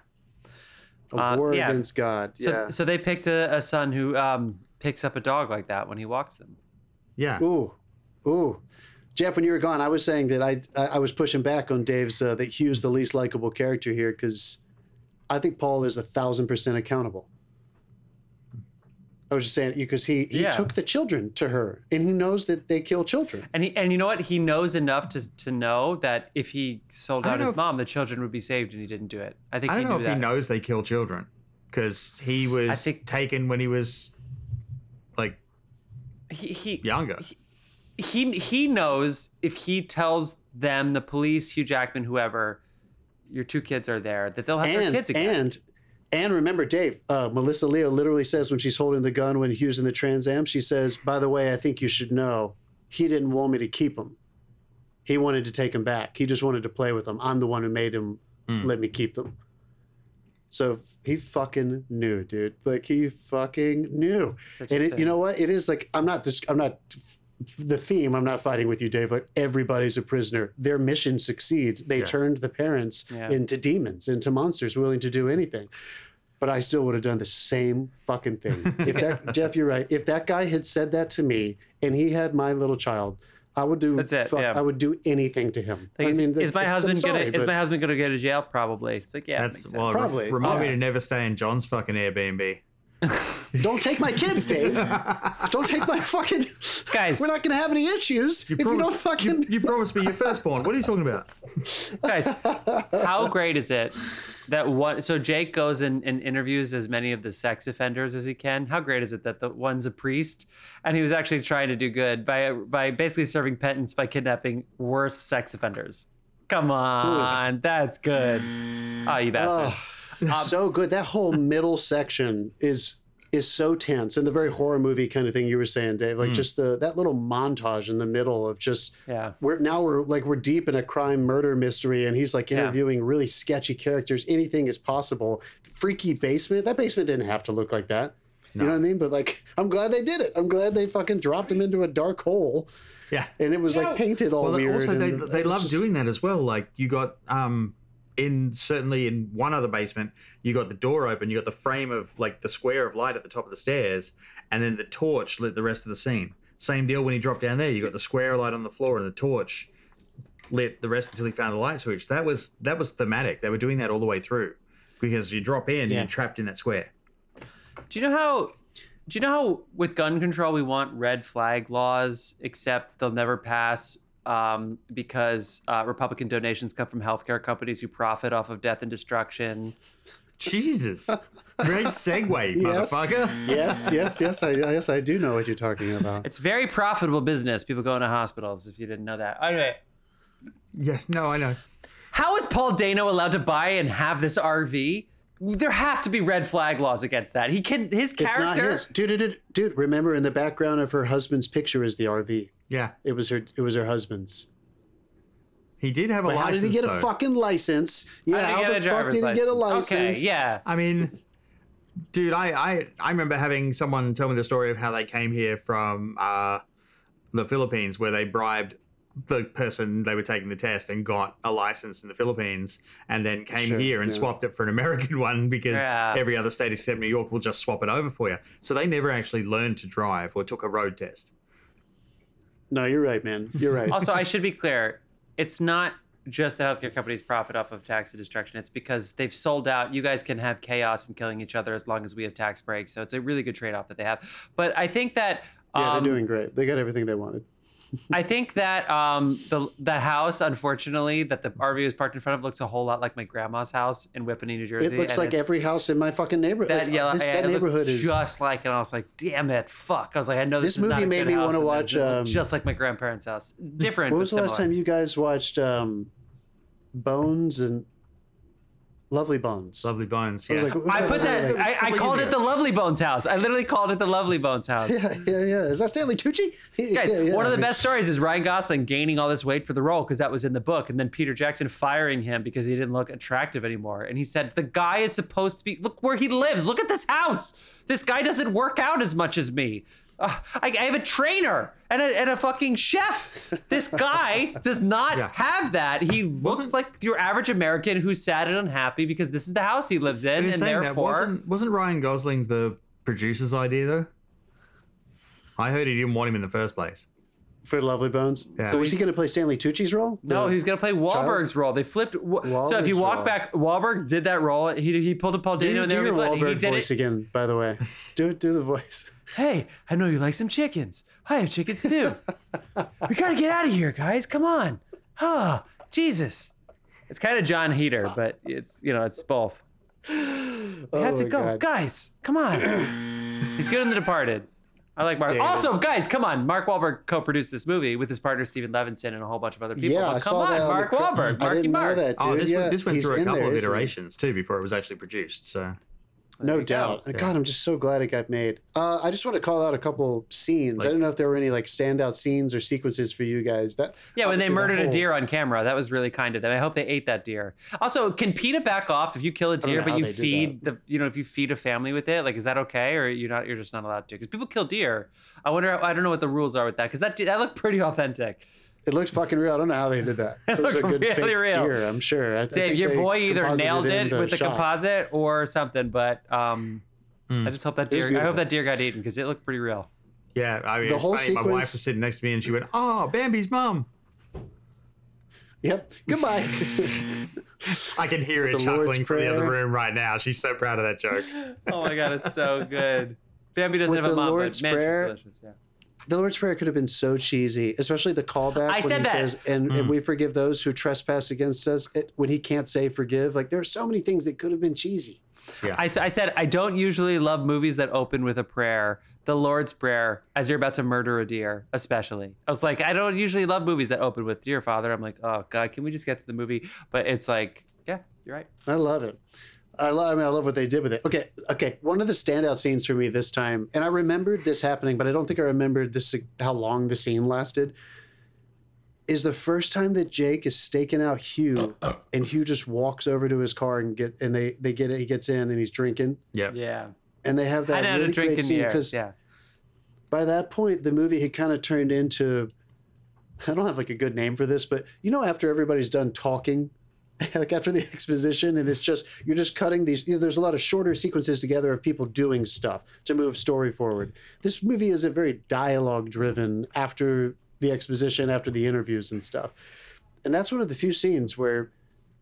A Uh, war yeah. against God. So yeah. so they picked a, a son who um, picks up a dog like that when he walks them. yeah, Ooh, ooh. Jeff, when you were gone, I was saying that I I I was pushing back on Dave's uh, that Hugh's the least likable character here because I think Paul is a thousand percent accountable. I was just saying because he he Yeah. took the children to her and he knows that they kill children. And he and you know what? He knows enough to to know that if he sold out know his if- mom, the children would be saved, and he didn't do it. I think I don't he know knew if that. he knows they kill children because he was think- taken when he was like He he, younger. he he knows if he tells them, the police, Hugh Jackman, whoever, your two kids are there, that they'll have their kids again. and and remember, Dave, uh, Melissa Leo literally says when she's holding the gun when Hugh's in the Trans Am, she says, "By the way, I think you should know, he didn't want me to keep him. He wanted to take him back. He just wanted to play with them. I'm the one who made him Hmm. let me keep them." So he fucking knew, dude. Like he fucking knew. And it, you know what? It is like I'm not just I'm not the theme. I'm not fighting with you, Dave. But everybody's a prisoner. Their mission succeeds. They Yeah. turned the parents Yeah. into demons, into monsters, willing to do anything. But I still would have done the same fucking thing. If that, Jeff, you're right. If that guy had said that to me and he had my little child, I would do. That's it, fuck- yeah. I would do anything to him. Like, I mean, is my that's- husband sorry, gonna is my husband gonna go to jail? Probably. It's like yeah, That's well. Probably, remind me to never stay in John's fucking Airbnb. Don't take my kids, Dave. don't take my fucking. Guys. we're not gonna have any issues if you don't promised- fucking. you, you promised me your firstborn. What are you talking about? guys how great is it that one so jake goes in and interviews as many of the sex offenders as he can how great is it that the one's a priest and he was actually trying to do good by by basically serving penance by kidnapping worse sex offenders come on that's good oh you bastards so good. That whole middle section is is so tense and the very horror movie kind of thing you were saying, Dave. Like just the that little montage in the middle of just Yeah. we're now we're like we're deep in a crime murder mystery and he's like Yeah. interviewing really sketchy characters. Anything is possible. Freaky basement. That basement didn't have to look like that. You know what I mean? But like, I'm glad they did it. I'm glad they fucking dropped him into a dark hole, Yeah. and it was Yeah. like painted all Well, weird. also they and they it was love just- doing that as well. Like you got um in certainly in one other basement, you got the door open, you got the frame of like the square of light at the top of the stairs, and then the torch lit the rest of the scene. Same deal when he dropped down there. You got the square light on the floor and the torch lit the rest until he found a light switch. That was that was thematic. They were doing that all the way through because you drop in, Yeah. you're trapped in that square. Do you know how? Do you know how with gun control we want red flag laws, except they'll never pass um, because uh, Republican donations come from healthcare companies who profit off of death and destruction. Jesus, great segue, Yes. motherfucker. yes, yes, yes. I yes, I do know what you're talking about. It's very profitable business. People go into hospitals. If you didn't know that. Anyway, Yeah, no, I know. how is Paul Dano allowed to buy and have this RV? There have to be red flag laws against that. He can his character. It's not his, dude, dude, dude, dude. Remember, in the background of her husband's picture is the RV. Yeah, It was her. It was her husband's. he did have a But how license. did he get a fucking license? Yeah, How did he how get a the fuck driver's did he get a license? license? Okay, yeah. I mean, dude, I, I I remember having someone tell me the story of how they came here from uh, the Philippines, where they bribed the person they were taking the test and got a license in the Philippines, and then came Sure, here and yeah. swapped it for an American one because Yeah. every other state except New York will just swap it over for you. So they never actually learned to drive or took a road test. No, you're right, man. You're right. also, I should be clear. It's not just the healthcare companies profit off of tax and destruction. It's because they've sold out. You guys can have chaos and killing each other as long as we have tax breaks. So it's a really good trade off that they have. But I think that yeah, um, they're doing great. They got everything they wanted. I think that um, the that house, unfortunately, that the RV was parked in front of, looks a whole lot like my grandma's house in Whippany, New Jersey. It looks like every house in my fucking neighborhood. that Like, yellow. this, yeah, that neighborhood is just like, and I was like, "Damn it, fuck!" I was like, "I know this, This is not movie made me wanna watch, it um, just like my grandparents' house. Different. When was the last time you guys watched um, Bones and Lovely Bones? Lovely bones. Yeah. was like, I put that. like- I, I called it the. Lovely Bones house. I literally called it the Lovely Bones house. yeah, yeah, yeah. Is that Stanley Tucci? Guys, Yeah, yeah. one of the best stories is Ryan Gosling gaining all this weight for the role because that was in the book, and then Peter Jackson firing him because he didn't look attractive anymore. And he said, "The guy is supposed to be. Look where he lives. Look at this house. This guy doesn't work out as much as me. Uh, I, I have a trainer and a, and a fucking chef. This guy does not Yeah. have that. He looks like your average American who's sad and unhappy because this is the house he lives in, and saying that, therefore." wasn't wasn't Ryan Gosling's the producer's idea though? I heard he didn't want him in the first place. For Lovely Bones. Yeah. So was he going to play Stanley Tucci's role? No, The- he was gonna play Wahlberg's role. They flipped. Wa- so if you walk role. back, Wahlberg did that role. He he pulled a Paul Do, Dano and do there your he Wahlberg did voice it. again, by the way. Do do the voice. Hey, I know you like some chickens. I have chickens too. we gotta get out of here, guys. Come on. Oh, Jesus. It's kind of John Heater, but it's you know it's both. We have oh to go, God. guys. Come on. He's good in The Departed. I like Mark. Damn. Also, guys, come on. Mark Wahlberg co-produced this movie with his partner Stephen Levinson and a whole bunch of other people. Yeah, But I come saw on, that. on the Mark cre- Wahlberg. I Marky didn't Mark. know that, oh, dude. Oh, this yeah, went, this went he's through a couple there, of iterations too before it was actually produced. So No you go. doubt. God, I'm just so glad it got made. Uh, I just want to call out a couple scenes. I don't know if there were any like standout scenes or sequences for you guys. That Yeah, when they obviously the murdered a deer on camera, that was really kind of them. I hope they ate that deer. Also, can PETA back off if you kill a deer, but you feed the, you know, if you feed a family with it, like, is that okay, or you're not, you're just not allowed to? Because people kill deer. I wonder, I don't know what the rules are with that, because that that looked pretty authentic. It looks fucking real. I don't know how they did that. It, was a good really fake real. deer. I'm sure. I, I Dave, think your boy either nailed in it the with the shot. composite or something, but um, I just hope that deer, I hope that deer got eaten because it looked pretty real. yeah, I mean, The whole funny. My wife was sitting next to me and she went, "Oh, Bambi's mom." Yep. Goodbye. I can hear it chuckling from the other room right now. She's so proud of that joke. Oh my god, it's so good. Bambi doesn't With have a mom, Lord's but man, she's delicious. Yeah. The Lord's Prayer could have been so cheesy, especially the callback I when said he that. says, and, and hmm. we forgive those who trespass against us. It, when he can't say forgive, like there are so many things that could have been cheesy. Yeah, I said I don't usually love movies that open with a prayer. The Lord's Prayer, as you're about to murder a deer, especially. I was like, I don't usually love movies that open with "Dear Father." I'm like, oh God, can we just get to the movie? But it's like, yeah, you're right. I love it. I love, I mean, I love what they did with it. Okay, okay. One of the standout scenes for me this time, and I remembered this happening, but I don't think I remembered this how long the scene lasted. Is the first time that Jake is staking out Hugh, and Hugh just walks over to his car and get, and they they get it. He gets in and he's drinking, Yeah, Yeah. and they have that didn't have really drink great scene because Yeah. by that point the movie had kind of turned into I don't have like a good name for this, but you know after everybody's done talking, like after the exposition, and it's just you're just cutting these. You know, there's a lot of shorter sequences together of people doing stuff to move story forward. This movie is a very dialogue driven after the exposition, after the interviews and stuff, and that's one of the few scenes where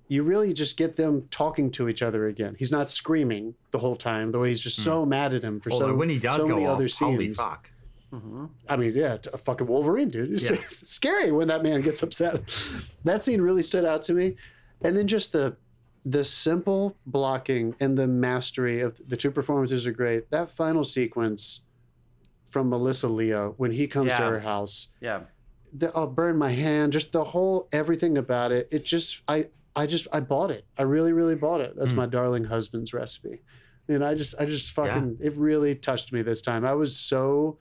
you really just get them talking to each other again. He's not screaming the whole time, the way he's just hmm. so mad at him for Although so when he does so go many off, other holy scenes. fuck. Mm-hmm. I mean, yeah, a fucking Wolverine, dude. It's, Yeah. scary when that man gets upset. that scene really stood out to me, and then just the the simple blocking and the mastery of the two performances are great. That final sequence from Melissa Leo when he comes to her house, Yeah. the, I'll burn my hand. Just the whole everything about it. It just I I just I bought it. I really really bought it. That's hmm. my darling husband's recipe. And I just I just fucking it really touched me this time. I was so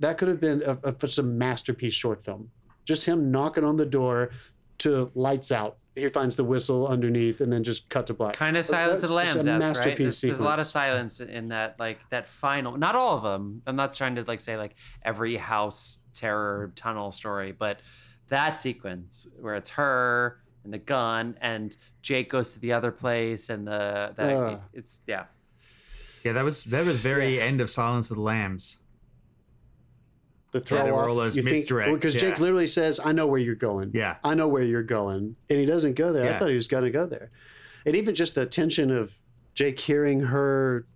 that could have been a, a, just a masterpiece short film. Just him knocking on the door to lights out. He finds the whistle underneath and then just cut to black. Kind of Silence that of the was a Lambs, right? There's, there's a lot of silence in that, like that final. Not all of them. I'm not trying to like say like every house terror tunnel story, but that sequence where it's her and the gun and Jake goes to the other place and the that Ugh. it's yeah. Yeah, that was that was very end of Silence of the Lambs. The throw there were off. all those you misdirects, because Jake literally says, "I know where you're going." Yeah. I know where you're going, and he doesn't go there. I thought he was going to go there, and even just the tension of Jake hearing her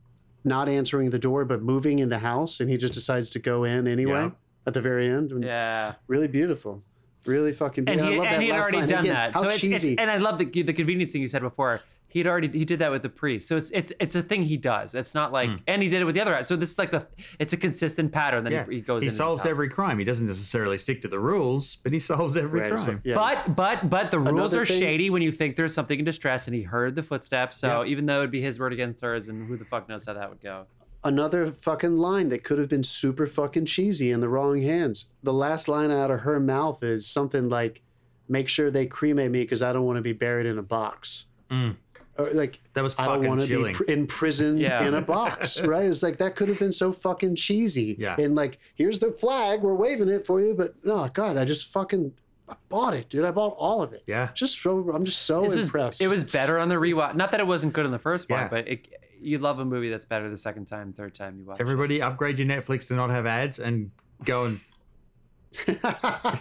not answering the door but moving in the house, and he just decides to go in anyway Yeah. at the very end. And Yeah. really beautiful, really fucking And beautiful. he, I love and that he had last already line. done Again, that. How so it's, it's, cheesy! and I love the the convenience thing you said before. He'd already he did that with the priest. So it's it's it's a thing he does. It's not like and he did it with the other guys. So this is like the it's a consistent pattern that Yeah. he, he goes. He solves every crime. He doesn't necessarily stick to the rules, but he solves every Right, so- crime. yeah. But but but the rules Another are thing- shady when you think there's something in distress and he heard the footsteps. So Yeah. even though it'd be his word against hers, and who the fuck knows how that would go. another fucking line that could have been super fucking cheesy in the wrong hands. The last line out of her mouth is something like, "Make sure they cremate me because I don't want to be buried in a box." Mm. Or like, That was I don't want to be pr- imprisoned Yeah. in a box, right? It's like that could have been so fucking cheesy. Yeah. And like, here's the flag, we're waving it for you, but no, God, I just fucking I bought it, dude. I bought all of it. Yeah. Just so I'm just so This was, impressed. it was better on the rewatch. Not that it wasn't good in the first one, Yeah. but it, you love a movie that's better the second time, third time you watch. it. Everybody upgrade your Netflix to not have ads and go and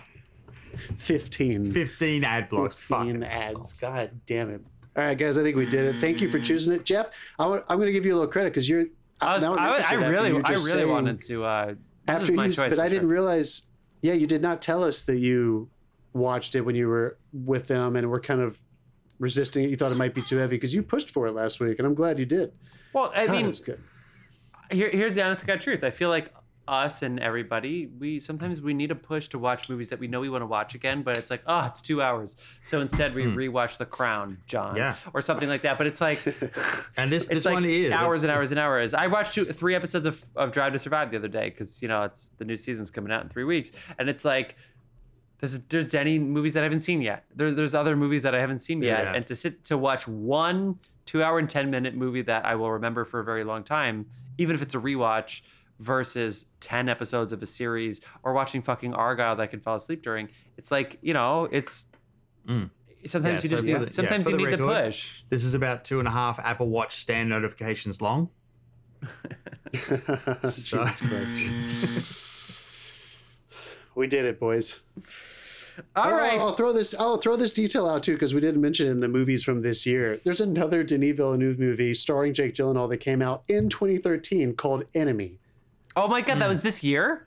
15. 15 ad blocks. 15 Fucking ads. assholes. God damn it. All right, guys, I think we did it. Thank you for choosing it. Jeff, I am going to give you a little credit because you're. I was, I'm I, I really, I really saying- wanted to. Uh, this After is my you, choice, but I didn't realize. Yeah, you did not tell us that you watched it when you were with them and were kind of resisting it. You thought it might be too heavy because you pushed for it last week, and I'm glad you did. Well, I God, it mean, was good. here, here's the honest to God truth. I feel like us and everybody, we sometimes we need a push to watch movies that we know we want to watch again, but it's like, oh, it's two hours. So instead, we hmm. rewatch The Crown, John, Yeah. or something like that. But it's like. And this, this like one is. hours and hours and hours. I watched two, three episodes of, of Drive to Survive the other day because you know it's the new season's coming out in three weeks, and it's like there's there's Denny movies that I haven't seen yet. There, there's other movies that I haven't seen yet, Yeah. and to sit to watch one two hour and ten minute movie that I will remember for a very long time, even if it's a rewatch, versus ten episodes of a series or watching fucking Argylle that I can fall asleep during. It's like you know it's. Mm. Sometimes Yeah, you so just need, the- sometimes for you the need the push. This is about two and a half Apple Watch stand notifications long. So- Jesus Christ. we did it, boys. All I'll- right. I'll, throw this. I'll throw this detail out too because we didn't mention it in the movies from this year. There's another Denis Villeneuve movie starring Jake Gyllenhaal that came out in 2013 called Enemy. Oh my god, that was this year.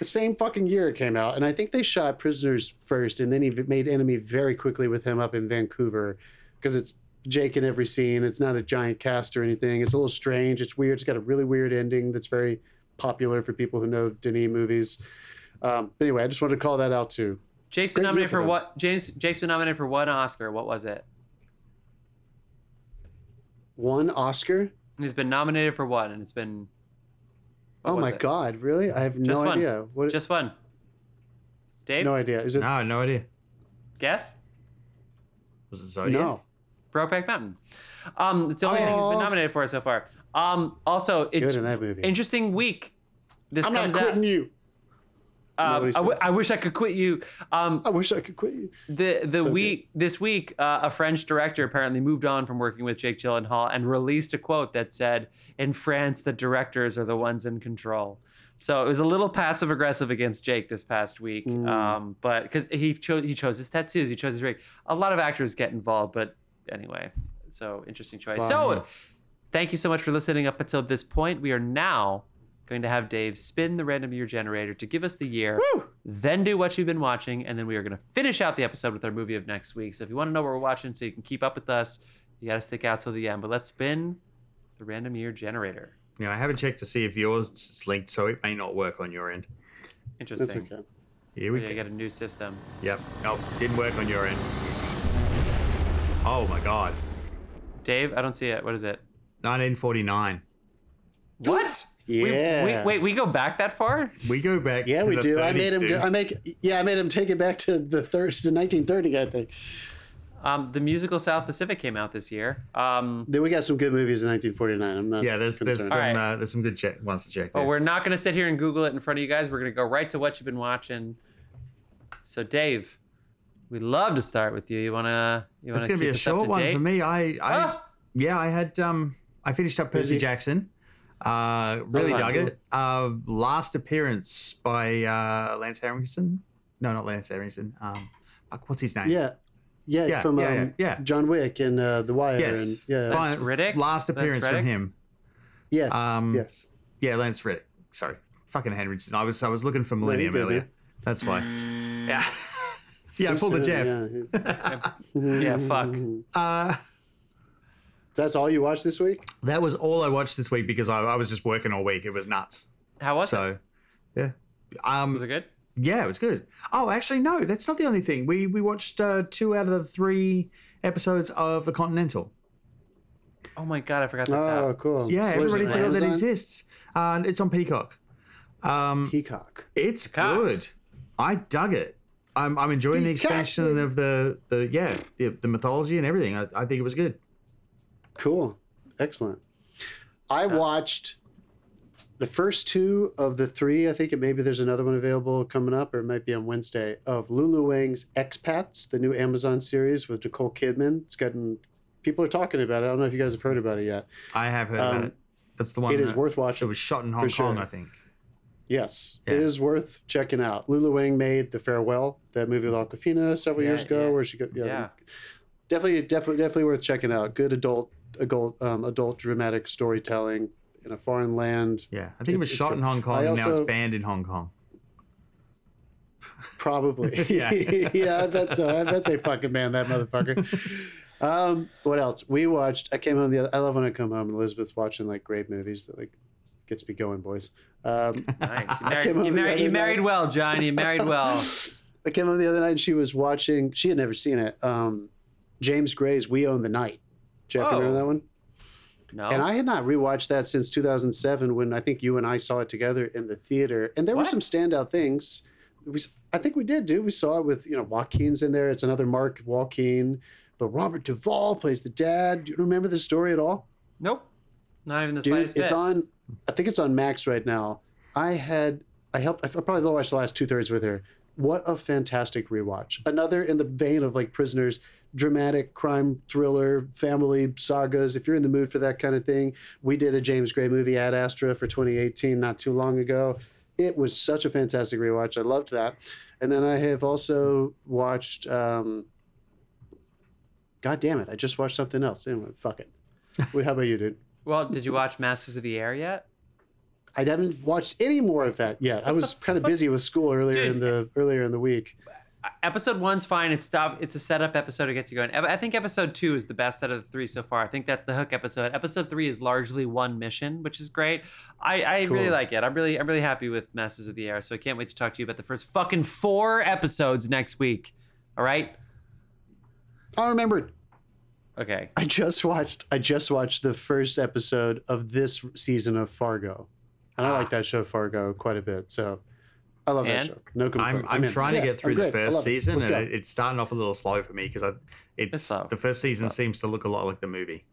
The same fucking year it came out, and I think they shot Prisoners first, and then he made Enemy very quickly with him up in Vancouver because it's Jake in every scene. It's not a giant cast or anything. It's a little strange. It's weird. It's got a really weird ending that's very popular for people who know Denis movies. Um, but anyway, I just wanted to call that out too. Jake's been Great nominated for for what? James Jake's been nominated for one Oscar. What was it? One Oscar. He's been nominated for one, and it's been Oh was my it? God! Really? I have no Just one. idea. What? just one. Dave, no idea. Is it? No, no idea. guess. Was it Zodiac? no. Brokeback Mountain. Um, it's the only thing he's been Oh. nominated for so far. Um, also, it's Good in that movie. interesting week. This I'm not quitting out. you. Um, I, w-. I wish I could quit you. Um, I wish I could quit you. the the So week this week, uh, a French director apparently moved on from working with Jake Gyllenhaal and released a quote that said, "In France, the directors are the ones in control." So it was a little passive aggressive against Jake this past week, Mm. um, but because he chose he chose his tattoos, he chose his rig. A lot of actors get involved, but anyway, so interesting choice. Wow. So thank you so much for listening up until this point. We are now going to have Dave spin the random year generator to give us the year, then do what you've been watching, and then we are going to finish out the episode with our movie of next week. So if you want to know what we're watching so you can keep up with us, you got to stick out till the end. But let's spin the random year generator. You know, I haven't checked to see if yours is linked, so it may not work on your end. That's Interesting. okay. Here we oh, Yeah, go. you got a new system. Yep. Oh, didn't work on your end. Oh my God. Dave, I don't see it. What is it? 1949. What? We- Yeah. We, wait, we go back that far? We go back. Yeah, to we the do. I made him. Go, I make. Yeah, I made him take it back to the third to 1930. I think. Um, the musical South Pacific came out this year. Um, Then we got some good movies in 1949. I'm not. yeah, there's there's some All right. uh, there's some good check ones to check. But there. we're not going to sit here and Google it in front of you guys. We're going to go right to what you've been watching. So, Dave, we'd love to start with you. You want to? You want It's gonna be a short one for me. I, I Ah! yeah, I had um I finished up Percy Busy. Jackson. Uh, really wow. dug it. Uh, last appearance by uh, Lance Henriksen. No, not Lance Henriksen. Um, fuck, what's his name? Yeah. Yeah, Yeah, from yeah, um, yeah, yeah. John Wick and uh, The Wire. Yes. And, yeah. Fine- Reddick? Last appearance Reddick? from him. Yes. Um, yes. Yeah, Lance Reddick. Sorry, fucking Henriksen. I was I was looking for Millennium good, earlier. That's why. Yeah. yeah, I pulled the Jeff. Yeah. Yeah, fuck. Uh, That's all you watched this week? that was all I watched this week because I, I was just working all week. It was nuts. How was it? So, yeah. Um, Was it good? Yeah, it was good. Oh, actually, no, that's not the only thing. We we watched uh, two out of the three episodes of The Continental. Oh my god, I forgot that. Oh, out. cool. Yeah, So everybody it, forgot that it Amazon? exists. Uh, it's on Peacock. Um, Peacock. it's Peacock. good. I dug it. I'm, I'm enjoying the expansion of the the yeah the, the mythology and everything. I, I think it was good. Cool. Excellent. I watched the first two of the three. I think it maybe there's another one available coming up, or it might be on Wednesday. Of Lulu Wang's Expats, the new Amazon series with Nicole Kidman. It's gotten people are talking about it. I don't know if you guys have heard about it yet. I have heard Um, about it. That's the one. It is worth It was shot in Hong Kong, sure. I think. Yes, Yeah. it is worth checking out. Lulu Wang made The Farewell, that movie with Awkwafina several Yeah, years ago, yeah. where she got yeah, Yeah. definitely, definitely, definitely worth checking out. Good adult, adult, um, adult dramatic storytelling in a foreign land. Yeah, I think it was It's- it's shot in Hong Kong, I and now it's banned in Hong Kong. Probably. Yeah. yeah, I bet so. I bet they fucking banned that motherfucker. Um, what else? We watched. I came home the. Other, I love when I come home and Elizabeth's watching like great movies that like gets me going, boys. Um, Nice. You married, you married, you married well, John. You married well. I came home the other night and she was watching. She had never seen it. Um, James Gray's "We Own the Night." Jeff, you Oh. remember that oh. one? No. And I had not rewatched that since 2007 when I think you and I saw it together in the theater. And there were some standout things. We, I think we did, do. We saw it with, you know, Joaquin's in there. It's another Mark Joaquin. But Robert Duvall plays the dad. Do you remember the story at all? nope. Not even the Dude, slightest it's bit. on, I think it's on Max right now. I had, I helped, I probably watched the last two thirds with her. What a fantastic rewatch. Another in the vein of like Prisoners, dramatic crime thriller, family sagas. If you're in the mood for that kind of thing, we did a James Gray movie, Ad Astra, for 2018 not too long ago. It was such a fantastic rewatch. I loved that. And then I have also watched, um, God damn it, I just watched something else. Anyway, fuck it. What, how about you, dude? well, did you watch Masters of the Air yet? I haven't watched any more of that yet. I was kind of busy with school earlier Dude. in the earlier in the week. Episode one's fine. It's stop. It's a setup episode to get you going. I think episode two is the best out of the three so far. I think that's the hook episode. Episode three is largely one mission, which is great. I, I really like it. I'm really I'm really happy with Masters of the Air. So I can't wait to talk to you about the first fucking four episodes next week. All right. I remembered. Okay. I just watched. I just watched the first episode of this season of Fargo, and I like that show Fargo quite a bit. So I love that And? show. No complaint. I'm, I'm in. trying Yeah, to get through I'm the first love it. season, and it, it's starting off a little slow for me because I, it's slow. the first season slow. seems to look a lot like the movie.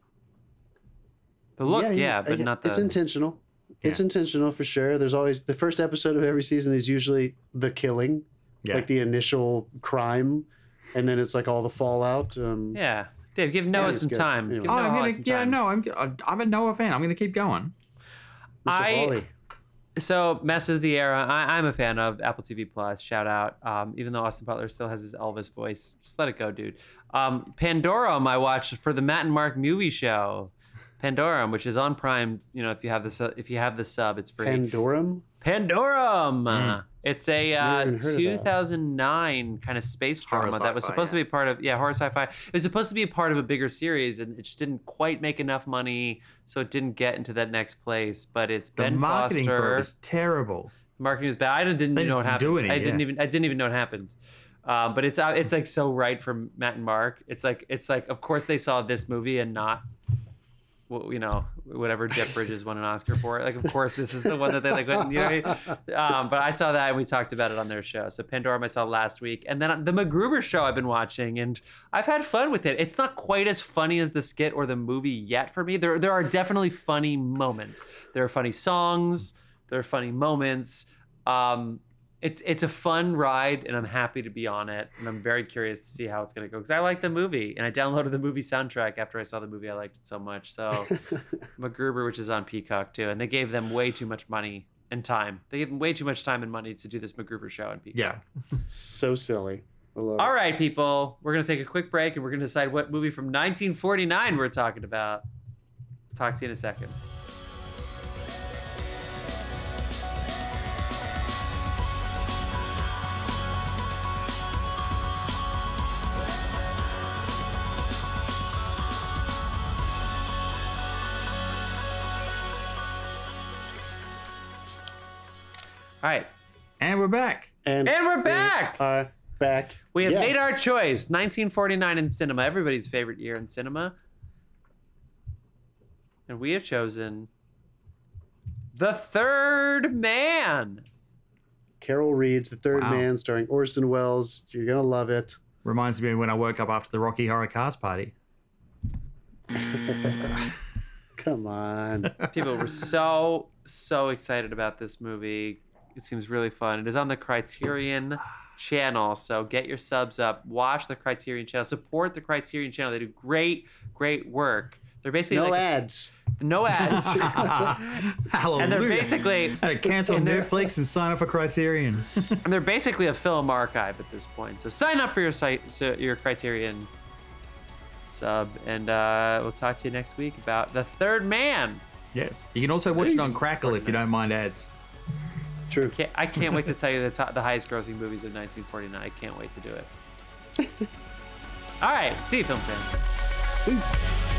The look, yeah, yeah, but I- not the. It's intentional. It's intentional for sure. There's always the first episode of every season is usually the killing, Yeah, like the initial crime, and then it's like all the fallout. Um, yeah. Dave, give Noah it's some good. time. Anyway. Give Oh, Noah I'm gonna. some Yeah, time. no, I'm. I'm a Noah fan. I'm gonna keep going. Mr. I- Hawley. So, Masters of the Air, I, I'm a fan of Apple TV Plus. Shout out. Um, even though Austin Butler still has his Elvis voice, just let it go, dude. Um, Pandorum, I watched for the Matt and Mark movie show. Pandorum, which is on Prime. You know, if you have the su- if you have the sub, it's free. Pandorum. Pandorum. Mm. It's a uh, even heard of 2009 kind of space Horror drama that was supposed to be part of yeah horror sci-fi. It was supposed to be a part of a bigger series, and it just didn't quite make enough money, so it didn't get into that next place. But it's The Ben marketing Foster. for it was terrible. marketing was bad. I didn't, They know what didn't happened. I didn't yeah. even I didn't even know what happened. Um, but it's uh, it's like so right for Matt and Mark. It's like it's like of course they saw this movie and not, well, you know, whatever Jeff Bridges won an Oscar for. Like of course this is the one that they like. You know, um, but I saw that and we talked about it on their show. So Pandora saw last week, and then the MacGruber show I've been watching, and I've had fun with it. It's not quite as funny as the skit or the movie yet for me. There there are definitely funny moments. There are funny songs. There are funny moments. Um, it's it's a fun ride, and I'm happy to be on it. And I'm very curious to see how it's gonna go because I like the movie, and I downloaded the movie soundtrack after I saw the movie. I liked it so much. So MacGruber, which is on Peacock too, and they gave them way too much money and time. They gave them way too much time and money to do this MacGruber show on Peacock. Yeah. So silly. I love All it. people, we're gonna take a quick break, and we're gonna decide what movie from 1949 we're talking about. Talk to you in a second. All right, And we're back. And, and we're back. we back. are back. We have Yes. made our choice. 1949 in cinema, everybody's favorite year in cinema. And we have chosen The Third Man. Carol Reed's The Third Wow. Man, starring Orson Welles. You're gonna love it. Reminds me of when I woke up after the Rocky Horror Cars party. Come on. People were so, so excited about this movie. It seems really fun. It is on the Criterion channel, so get your subs up. Watch the Criterion channel. Support the Criterion channel. They do great, great work. They're basically no like ads. no ads. Hallelujah. and they're basically I had to cancel and Netflix and sign up for Criterion. And they're basically a film archive at this point. So sign up for your site, so your Criterion sub, and uh, we'll talk to you next week about the Third Man. yes. You can also watch it on Please. Crackle if you don't mind ads. True. Can't, I can't wait to tell you the top, the highest grossing movies of 1949. I can't wait to do it. All right, see you, film fans. Please.